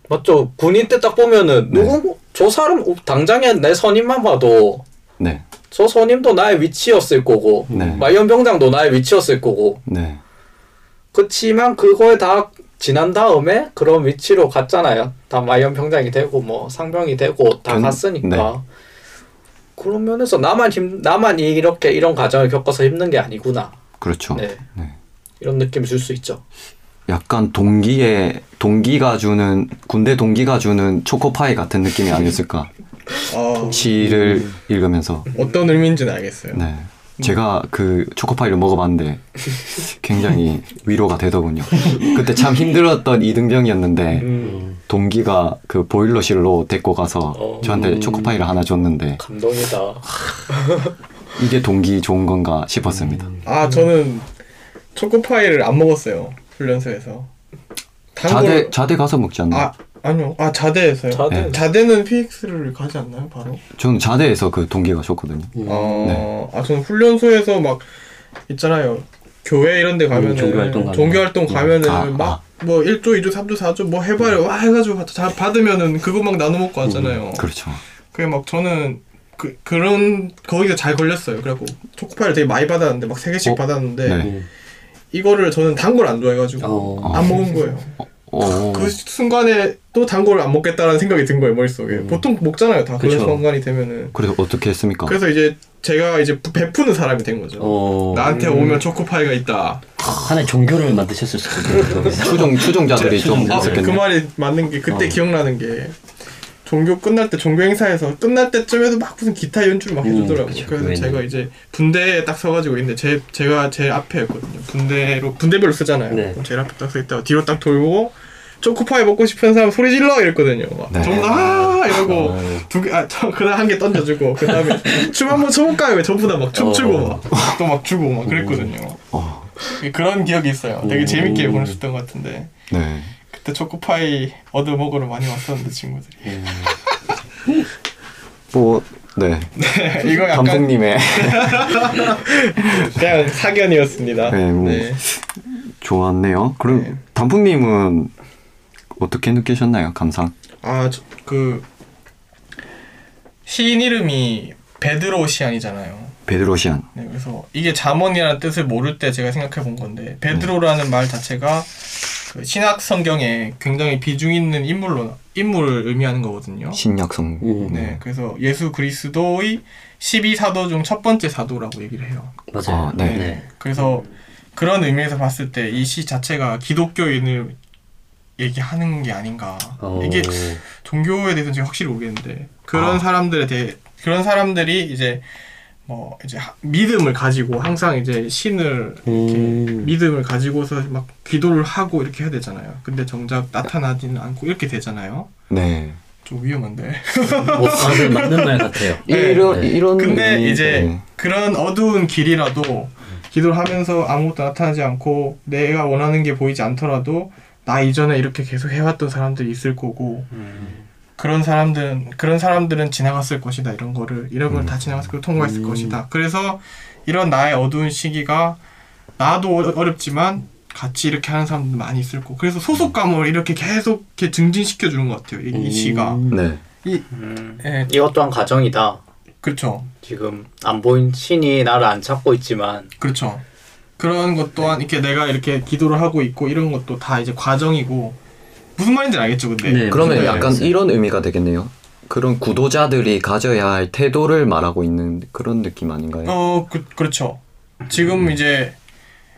맞죠. 군인 때 딱 보면은 누구 저 사람 당장에 내 선임만 봐도 네, 저 선임도 나의 위치였을 거고 네. 마이연병장도 나의 위치였을 거고 네, 그치만 그거에 다 지난 다음에 그런 위치로 갔잖아요. 다 마이연병장이 되고 뭐 상병이 되고 다 견- 갔으니까 네. 그런 면에서 나만 힘 나만 이렇게 이런 과정을 겪어서 힘든 게 아니구나. 그렇죠. 네. 네. 이런 느낌 줄수 있죠. 약간 동기의 동기가 주는 군대 동기가 주는 초코파이 같은 느낌이 아니었을까? [LAUGHS] 아, 시를 읽으면서 어떤 의미인지는 알겠어요. 네. 제가 그 초코파이를 먹어봤는데 굉장히 위로가 되더군요. 그때 참 힘들었던 이등병이었는데 음, 동기가 그 보일러실로 데리고 가서 어. 저한테 초코파이를 하나 줬는데 감동이다. [LAUGHS] 이게 동기 좋은 건가 싶었습니다. 아 저는 초코파이를 안 먹었어요 훈련소에서. 단 자대 걸- 자대 가서 먹지 않나요? 아 아니요 아 자대에서요. 자대. 자대는 PX를 가지 않나요 바로? 저는 자대에서 그 동기가 좋거든요. 어, 아 저는 훈련소에서 막 있잖아요. 교회 이런 데 가면은 음, 종교활동 가면. 종교활동 가면은 아, 막뭐 1조, 2조, 3조, 4조 뭐 해봐요. 와 해가지고 다 받으면은 그거 막 나눠 먹고 왔잖아요. 그렇죠. 그게 막 저는 그 그런 거기가 잘 걸렸어요. 그래갖고 초코파이를 되게 많이 받았는데 막 세 개씩 어? 받았는데 네. 이거를 저는 단 걸 안 좋아해가지고 어. 안 먹은 거예요. 어, 그 순간에 또 단 거를 안 먹겠다라는 생각이 든 거예요 머릿속에. 보통 먹잖아요 다 그런 그쵸. 순간이 되면은. 그래서 어떻게 했습니까? 그래서 이제 제가 이제 베푸는 사람이 된 거죠. 어. 나한테 오면 초코파이가 있다. 하나의 종교를 만드셨을 수도 있겠네요. 추종 추종자들이 좀 추종자. 아, 있었겠네. 그 말이 맞는 게 그때 어. 기억나는 게 종교 끝날 때 종교 행사에서 끝날 때쯤에도 막 무슨 기타 연주를 막 음, 해주더라고요. 그쵸. 그래서 그거는. 제가 이제 분대에 딱 서가지고 있는데 제 제가 제 앞에였거든요. 분대로 분대별로 쓰잖아요. 네. 그럼 제일 앞에 딱 서 있다가 뒤로 딱 돌고 초코파이 먹고 싶은 사람 소리 질러 이랬거든요. 막 네. 전부 다 이러고 어. 두개아저 그다음 한 개 던져주고 그다음에 춤 한번 춰볼까요? 전부 다 막 춤추고 어. 막또막 주고 막 그랬거든요. 어, 그런 기억이 있어요. 되게 음. 재밌게 보냈었던 것 같은데 네. 그때 초코파이 얻어 먹으러 많이 왔었는데 친구들이. 뭐 네. 이거 약간 감독님의 [LAUGHS] 그냥 사견이었습니다. 네, 뭐. 네. 좋았네요. 그럼 네. 단풍님은 어떻게 느끼셨나요? 감상? 아그 시인 이름이 베드로시안이잖아요. 베드로시안. 네, 그래서 이게 잠언이라는 뜻을 모를 때 제가 생각해 본 건데 베드로라는 말 자체가 그 신약 성경에 굉장히 비중 있는 인물로 인물을 의미하는 거거든요. 신약 성. 음. 네, 그래서 예수 그리스도의 12 사도 중 첫 번째 사도라고 얘기를 해요. 맞아요. 아, 네. 네. 그래서 그런 의미에서 봤을 때 이 시 자체가 기독교인을 얘기하는 게 아닌가. 어. 이게 종교에 대해서는 제가 확실히 모르겠는데 그런 아. 사람들에 대해 그런 사람들이 이제 뭐 이제 하- 믿음을 가지고 항상 이제 신을 이렇게 음. 믿음을 가지고서 막 기도를 하고 이렇게 해야 되잖아요. 근데 정작 나타나지는 않고 이렇게 되잖아요. 네. 좀 위험한데. 뭐, 맞는, 맞는 말 같아요. [LAUGHS] 네. 이런 네. 이런 근데 의미- 이제 네. 그런 어두운 길이라도 기도를 하면서 아무것도 나타나지 않고 내가 원하는 게 보이지 않더라도 나 이전에 이렇게 계속 해왔던 사람들이 있을 거고 그런 사람들은 그런 사람들은 지나갔을 것이다. 이런 거를 이런 걸 다 지나갔을 거 통과했을 것이다. 그래서 이런 나의 어두운 시기가 나도 어- 어렵지만 같이 이렇게 하는 사람들 많이 있을 거고. 그래서 소속감을 이렇게 계속 이렇게 증진시켜 주는 것 같아요. 이, 이 시가. 네. 이 음, 예, 이것 또한 가정이다. 그렇죠. 지금 안 보인 신이 나를 안 찾고 있지만. 그렇죠. 그런 것 또한 이렇게 내가 이렇게 기도를 하고 있고 이런 것도 다 이제 과정이고 무슨 말인지 알겠죠, 근데. 네. 그러면 네. 약간 이런 의미가 되겠네요. 그런 구도자들이 가져야 할 태도를 말하고 있는 그런 느낌 아닌가요? 어, 그, 그렇죠. 지금 이제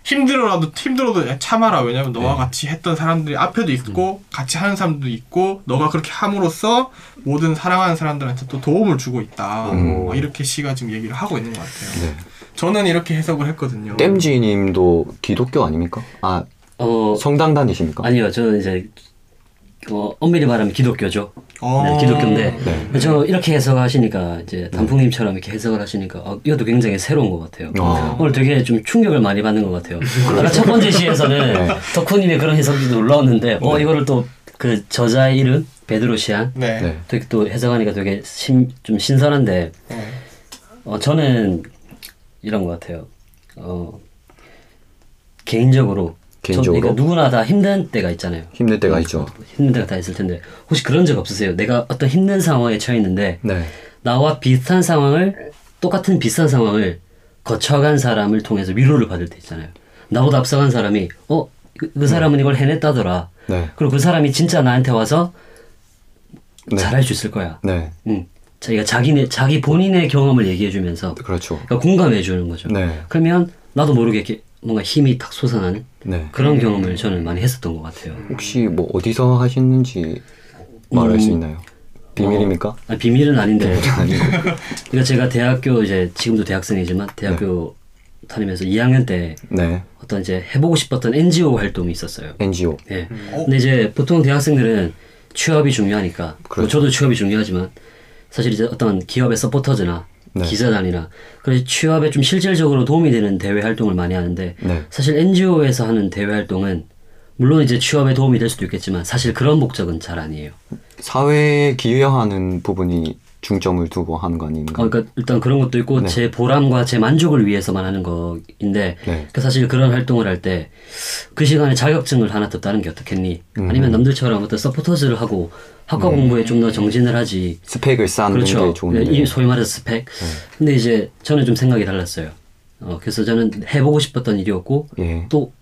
힘들어라도 힘들어도 참아라. 왜냐면 너와 네. 같이 했던 사람들이 앞에도 있고 같이 하는 사람들도 있고 너가 그렇게 함으로써 모든 사랑하는 사람들한테 또 도움을 주고 있다. 음. 뭐 이렇게 시가 지금 얘기를 하고 있는 것 같아요. 네. 저는 이렇게 해석을 했거든요. 땜지님도 기독교 아닙니까? 아 어, 성당 다니십니까? 아니요. 저는 이제, 어, 엄밀히 말하면 기독교죠. 어. 네, 기독교인데. 네. 저 이렇게 해석하시니까, 이제 단풍님처럼 이렇게 해석을 하시니까, 어, 이것도 굉장히 새로운 것 같아요. 어. 오늘 되게 좀 충격을 많이 받는 것 같아요. [LAUGHS] 아까 첫 번째 시에서는 네. 덕후님의 그런 해석이 놀라웠는데, 어, 이거를 또 그 저자의 이름, 베드로시안, 네. 네. 되게 또 해석하니까 되게 신, 좀 신선한데, 네. 어, 저는 이런 것 같아요. 어, 개인적으로. 개인적으로? 저, 그러니까 누구나 다 힘든 때가 있잖아요. 힘들 때가 있죠. 힘든 때가 다 있을 텐데, 혹시 그런 적 없으세요? 내가 어떤 힘든 상황에 처했는데, 네. 나와 비슷한 상황을, 똑같은 비슷한 상황을 거쳐간 사람을 통해서 위로를 받을 때 있잖아요. 나보다 앞서간 사람이, 어, 그, 그 사람은 이걸 해냈다더라. 네. 그리고 그 사람이 진짜 나한테 와서 네. 잘할 수 있을 거야. 네. 응. 자기가 자기네, 자기 본인의 경험을 얘기해주면서 그렇죠. 그러니까 공감해주는 거죠. 네. 그러면 나도 모르게 이렇게 뭔가 힘이 탁 솟아나는 네. 그런 경험을 저는 많이 했었던 것 같아요. 혹시 뭐 어디서 하셨는지 말할 음. 수 있나요? 비밀입니까? 아, 비밀은 아닌데. 아니고. [LAUGHS] 그러니까 제가 대학교 이제 지금도 대학생이지만 대학교 다니면서 2학년 때 네. 어떤 이제 해보고 싶었던 NGO 활동이 있었어요. NGO. 예. 어? 근데 이제 보통 대학생들은 취업이 중요하니까 뭐 그렇죠. 저도 취업이 중요하지만 사실 이제 어떤 기업의 서포터즈나 네. 기자단이나 그래서 취업에 좀 실질적으로 도움이 되는 대외 활동을 많이 하는데 네. 사실 NGO에서 하는 대외 활동은 물론 이제 취업에 도움이 될 수도 있겠지만 사실 그런 목적은 잘 아니에요. 사회에 기여하는 부분이 중점을 두고 하는 거 아닌가? 어, 그러니까 일단 그런 것도 있고 네. 제 보람과 제 만족을 위해서만 하는 거인데 네. 그 사실 그런 활동을 할 때 그 시간에 자격증을 하나 더 따는 게 어떻겠니? 음. 아니면 남들처럼 어떤 서포터즈를 하고 학과 공부에 좀 더 정진을 하지. 스펙을 쌓는 그렇죠. 게 좋은데. 네. 이 소위 말해서 스펙. 근데 이제 저는 좀 생각이 달랐어요. 어, 그래서 저는 해보고 싶었던 일이었고 예. 또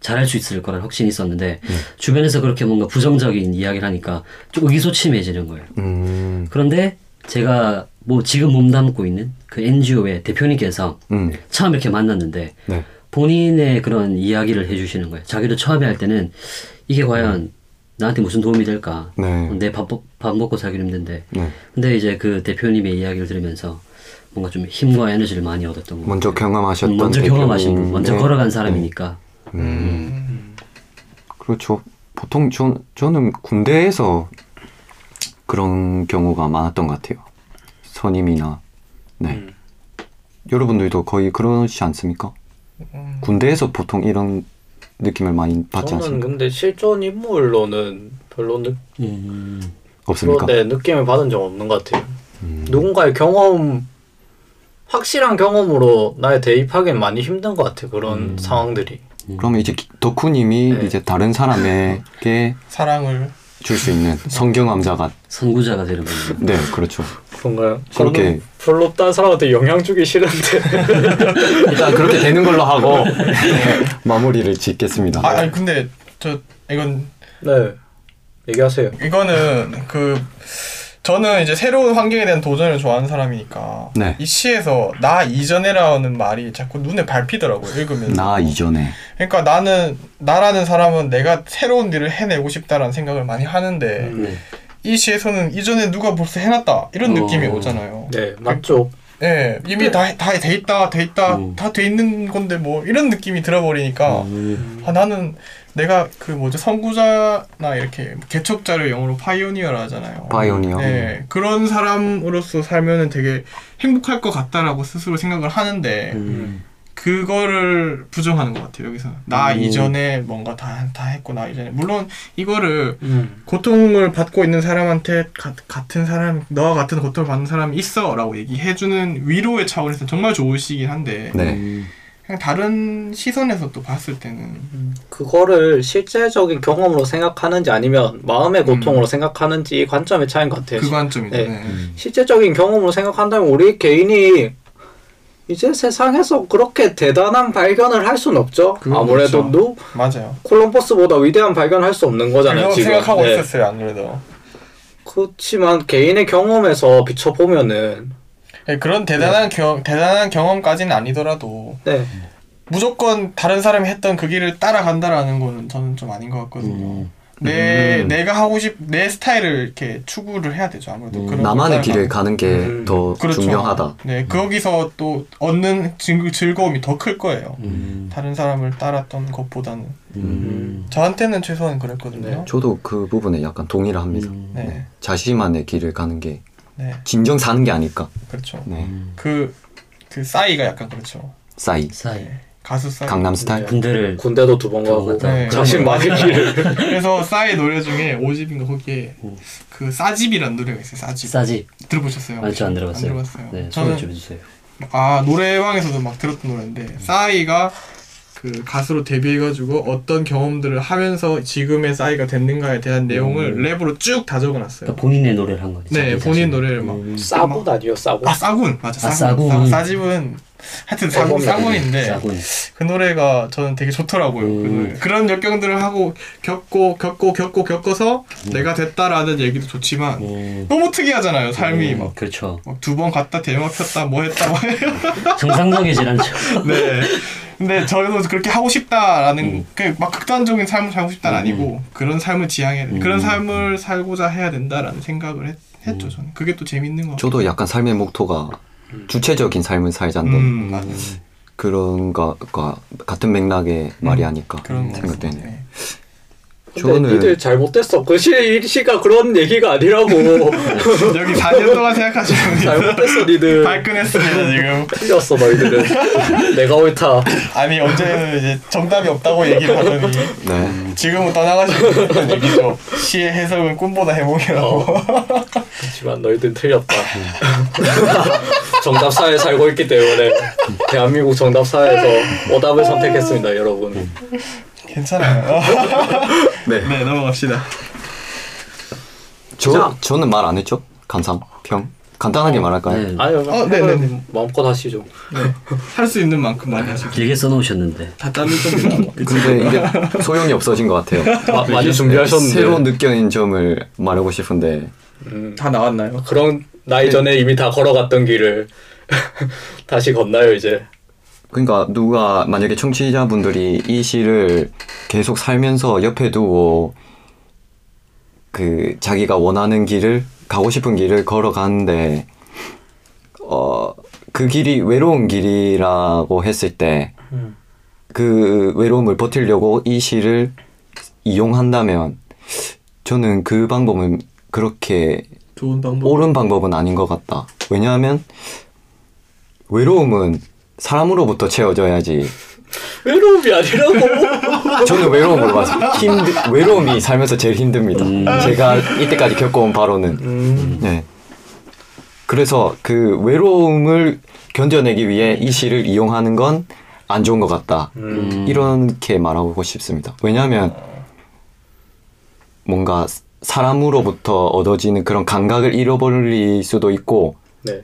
잘할 수 있을 거라는 확신이 있었는데 주변에서 그렇게 뭔가 부정적인 이야기를 하니까 좀 의기소침해지는 거예요. 음. 그런데 제가 뭐 지금 몸담고 있는 그 NGO의 대표님께서 음. 처음 이렇게 만났는데 네. 본인의 그런 이야기를 해주시는 거예요. 자기도 처음에 할 때는 이게 과연 나한테 무슨 도움이 될까? 네. 내밥 밥 먹고 살기도 힘든데. 네. 근데 이제 그 대표님의 이야기를 들으면서 뭔가 좀 힘과 에너지를 많이 얻었던 거. 먼저 경험하셨던 먼저 대표님. 경험하신, 먼저 네. 걸어간 사람이니까. 음. 그렇죠. 보통 저, 저는 군대에서 그런 경우가 많았던 것 같아요. 선임이나 네. 음. 여러분들도 거의 그러지 않습니까? 음. 군대에서 보통 이런 느낌을 많이 받지 저는 않습니까? 근데 실존 인물로는 별로 느, 음, 없습니까? 네, 느낌을 받은 적 없는 것 같아요. 음. 누군가의 경험 확실한 경험으로 나에 대입하기는 많이 힘든 것 같아요. 그런 상황들이. 그러면 이제 기- 덕후님이 네. 이제 다른 사람에게 사랑을 줄 수 있는 성경암자가 선구자가 되는 거죠. 네 그렇죠. 그런가요? 그렇게- 별로 다른 사람한테 영향 주기 싫은데. [LAUGHS] 일단 그렇게 되는 걸로 하고 [LAUGHS] 마무리를 짓겠습니다. 아, 아니 근데 저 이건 네. 얘기하세요. 이거는 그 저는 이제 새로운 환경에 대한 도전을 좋아하는 사람이니까 네. 이 시에서 나 이전에라는 말이 자꾸 눈에 밟히더라고요 읽으면 나 이전에 그러니까 나는 나라는 사람은 내가 새로운 일을 해내고 싶다라는 생각을 많이 하는데 네. 이 시에서는 이전에 누가 벌써 해놨다 이런 어. 느낌이 오잖아요. 네, 맞죠. 예, 이미 다다 돼 있다, 돼 있다, 음. 다돼 있는 건데 뭐 이런 느낌이 들어버리니까 음, 아 나는 내가 그 뭐죠 선구자나 이렇게 개척자를 영어로 파이오니어라 하잖아요. 파이오니어. 네, 그런 사람으로서 살면은 되게 행복할 것 같다라고 스스로 생각을 하는데 음, 그거를 부정하는 것 같아요 여기서 나 음. 이전에 뭔가 다 다 했고 나 이전에 물론 이거를 음. 고통을 받고 있는 사람한테 가, 같은 사람 너와 같은 고통을 받는 사람이 있어라고 얘기해주는 위로의 차원에서 정말 좋으시긴 한데 네. 음, 그냥 다른 시선에서 또 봤을 때는 그거를 실제적인 경험으로 생각하는지 아니면 마음의 고통으로 생각하는지 이 관점의 차이인 것 같아요. 그 관점이죠. 네. 네. 실제적인 경험으로 생각한다면 우리 개인이 이제 세상에서 그렇게 대단한 발견을 할 수는 없죠. 아무래도 그렇죠. 누 맞아요. 콜럼버스보다 위대한 발견을 할수 없는 거잖아요. 지금. 생각하고 네. 있었어요 안 그래도. 그렇지만 개인의 경험에서 비춰보면은 네, 그런 대단한 경 대단한 경험까지는 아니더라도 네. 무조건 다른 사람이 했던 그 길을 따라간다라는 거는 저는 좀 아닌 것 같거든요. 음. 내 음. 내가 하고 싶 내 스타일을 이렇게 추구를 해야 되죠 아무래도 음. 그런 나만의 걸 길을 가는 게 음. 더 그렇죠. 중요하다. 네 거기서 또 얻는 즐, 즐거움이 더 클 거예요. 음, 다른 사람을 따랐던 것보다는 음, 저한테는 최소한 그랬거든요. 네. 저도 그 부분에 약간 동의를 합니다. 음, 네, 자신만의 길을 가는 게 네, 진정 사는 게 아닐까. 그렇죠. 네. 음. 그, 그 싸이가 약간 그렇죠. 싸이. 사이 네, 가수 싸이. 강남 스타일. 군대를 군대도 두 번 가고. 네. 자신만의 길을 [LAUGHS] 그래서 싸이 노래 중에 5집인가 거기에 음. 그 싸집이라는 노래가 있어요. 싸집. 싸지. 들어보셨어요? 아니 저안 들어봤어요. 안 들어봤어요. 네, 소개 저는 좀 해주세요. 아 노래방에서도 막 들었던 노래인데 싸이가 그 가수로 데뷔해가지고 어떤 경험들을 하면서 지금의 싸이가 됐는가에 대한 내용을 랩으로 쭉 다 적어놨어요. 그러니까 본인의 노래를 한 거지. 네, 자기 본인 자신. 노래를 막 음, 싸군 아니요 싸군. 아 싸군 맞아 아, 싸군, 싸군. 싸, 싸집은 하여튼 싸군 싸군인데 싸군. 그 노래가 저는 되게 좋더라고요. 그 음. 노래. 그런 역경들을 하고 겪고 겪고 겪고 겪어서 내가 됐다라는 얘기도 좋지만 음, 너무 특이하잖아요 삶이 음, 막. 그렇죠. 두 번 갔다 대박 폈다 뭐 했다 뭐. 정상적이진 않죠. [LAUGHS] 네. 근데 저도 그렇게 하고 싶다라는 음. 그막 극단적인 삶을 살고 싶다는 음. 아니고 그런 삶을 지향해야 돼. 그런 음. 삶을 살고자 해야 된다라는 생각을 했, 음. 했죠 저는. 그게 또 재밌는 거 같아요. 저도 약간 삶의 목표가 주체적인 삶을 살자인데 음, 맞아. 그런 거가 같은 맥락의 말이 아니까 그런 거 생각되네. 같습니다. 네. 근데 저는- 니들 잘못됐어. 그 시, 시가 그런 얘기가 아니라고. [LAUGHS] 여기 4년 동안 생각하시면 잘못됐어 니들. 발끈했습니다 지금. 틀렸어 너희들은. 내가 옳다. 아니 언제는 이제 정답이 없다고 얘기를 하더니 네. 지금은 떠나가시는 얘기죠. 시의 해석은 꿈보다 해몽이라고. 하지만 너희들은 틀렸다. [LAUGHS] 정답 사회에 살고 있기 때문에 대한민국 정답 사회에서 오답을 선택했습니다, 여러분. 괜찮아요. [LAUGHS] 네. 네 넘어갑시다. 저 저는 말 안 했죠? 감상 평 간단하게 말할까요? 네. 아니요, 어, 네네네. 마음껏 하시죠. 할수 있는 만큼 많이 하시고 길게 써놓으셨는데 다 짠을 겁니다. [LAUGHS] 근데 이게 소용이 없어진 것 같아요. 마, 많이 준비하셨는데 새로 느껴진 점을 말하고 싶은데 음, 다 나왔나요? 그런 나이 전에 이미 다 걸어갔던 길을 [LAUGHS] 다시 건나요 이제. 그러니까 누가 만약에 청취자분들이 이 시를 계속 살면서 옆에 두고 그 자기가 원하는 길을 가고 싶은 길을 걸어가는데 어 그 길이 외로운 길이라고 했을 때 음. 그 외로움을 버티려고 이 시를 이용한다면 저는 그 방법은 그렇게 좋은 방법. 옳은 방법은 아닌 것 같다. 왜냐하면 외로움은 사람으로부터 채워져야지. 외로움이 아니라고. [LAUGHS] 저는 외로움을 봐서 힘들 외로움이 살면서 제일 힘듭니다. 제가 이때까지 겪어온 바로는 음, 네. 그래서 그 외로움을 견뎌내기 위해 이 시를 이용하는 건 안 좋은 것 같다. 음. 이렇게 말하고 싶습니다. 왜냐하면 뭔가 사람으로부터 얻어지는 그런 감각을 잃어버릴 수도 있고 네,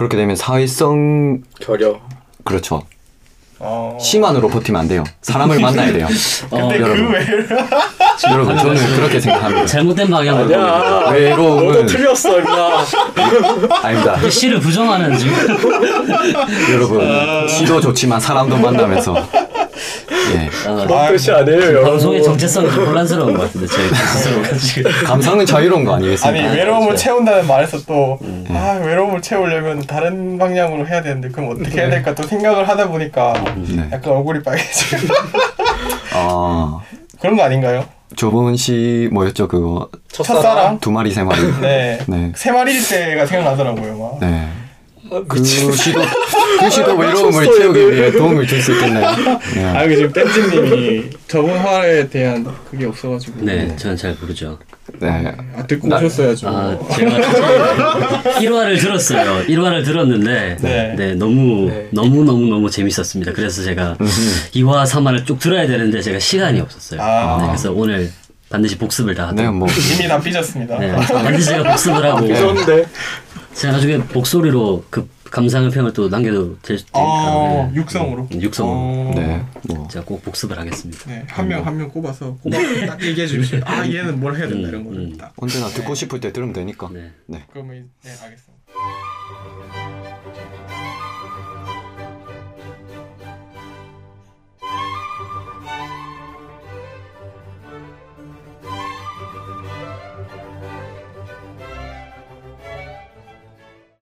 그렇게 되면 사회성 결여. 그렇죠. 어. 시만으로 버티면 안 돼요. 사람을 [LAUGHS] 만나야 돼요. 근데 그 여러분. 외로 [LAUGHS] 여러분 저는 그렇게 생각합니다. 잘못된 방향으로 아니야. 너도 외로움은 틀렸어, 임마. [LAUGHS] 아닙니다. 시를 부정하는 지금 여러분 시도 좋지만 사람도 만나면서 예 어, 그런 뜻이 아니에요, 여러분. 방송의 정체성이 좀 혼란스러운 것 같은데 저희 스스로가 지금 [LAUGHS] 감상은 자유로운 거 아니겠습니까? 아니 외로움을 그렇죠. 채운다는 말에서 또아 외로움을 채우려면 다른 방향으로 해야 되는데 그럼 어떻게 해야 될까 또 생각을 하다 보니까 네. 약간 얼굴이 빨개지고 [LAUGHS] 아 그런 거 아닌가요? 저번 시 뭐였죠 그거 첫사랑? 두 마리 세 마리. 네. 네. 세 마리일 때가 생각나더라고요. 막. 네. 아, 그. 시도 그 시도 외로움을 채우기. 위해 도움을 줄 수 있겠네요. 네. 아 이게 지금 댄지님이 저번 화에 대한 그게 없어가지고 네 저는 잘 모르죠. 네. 아 듣고 나- 오셨어야죠. 아 제가 사실 1화를 들었어요. 1화를 들었는데 네. 네, 너무 네. 너무 너무 너무 재밌었습니다. 그래서 제가 2화 3화를 쭉 들어야 되는데 제가 시간이 없었어요. 아. 네, 그래서 오늘 반드시 복습을 다 네, 하도록 뭐 이미 다 삐졌습니다. 네, 반드시 제가 복습을 하고 무서운데. 제가 나중에 목소리로 그 감상을 평을 또 남겨도 될수아 네. 육성으로. 육성으로. 어. 네. 뭐 제가 꼭 복습을 하겠습니다. 네, 한 명 한 명 꼽아서 꼽아 딱 얘기해 주십시오. 아 얘는 뭘 해야 된다 이런 거를 음, 음. 딱. 언제나 듣고 싶을 때 들으면 되니까. 네. 네. 그러면 네 알겠습니다.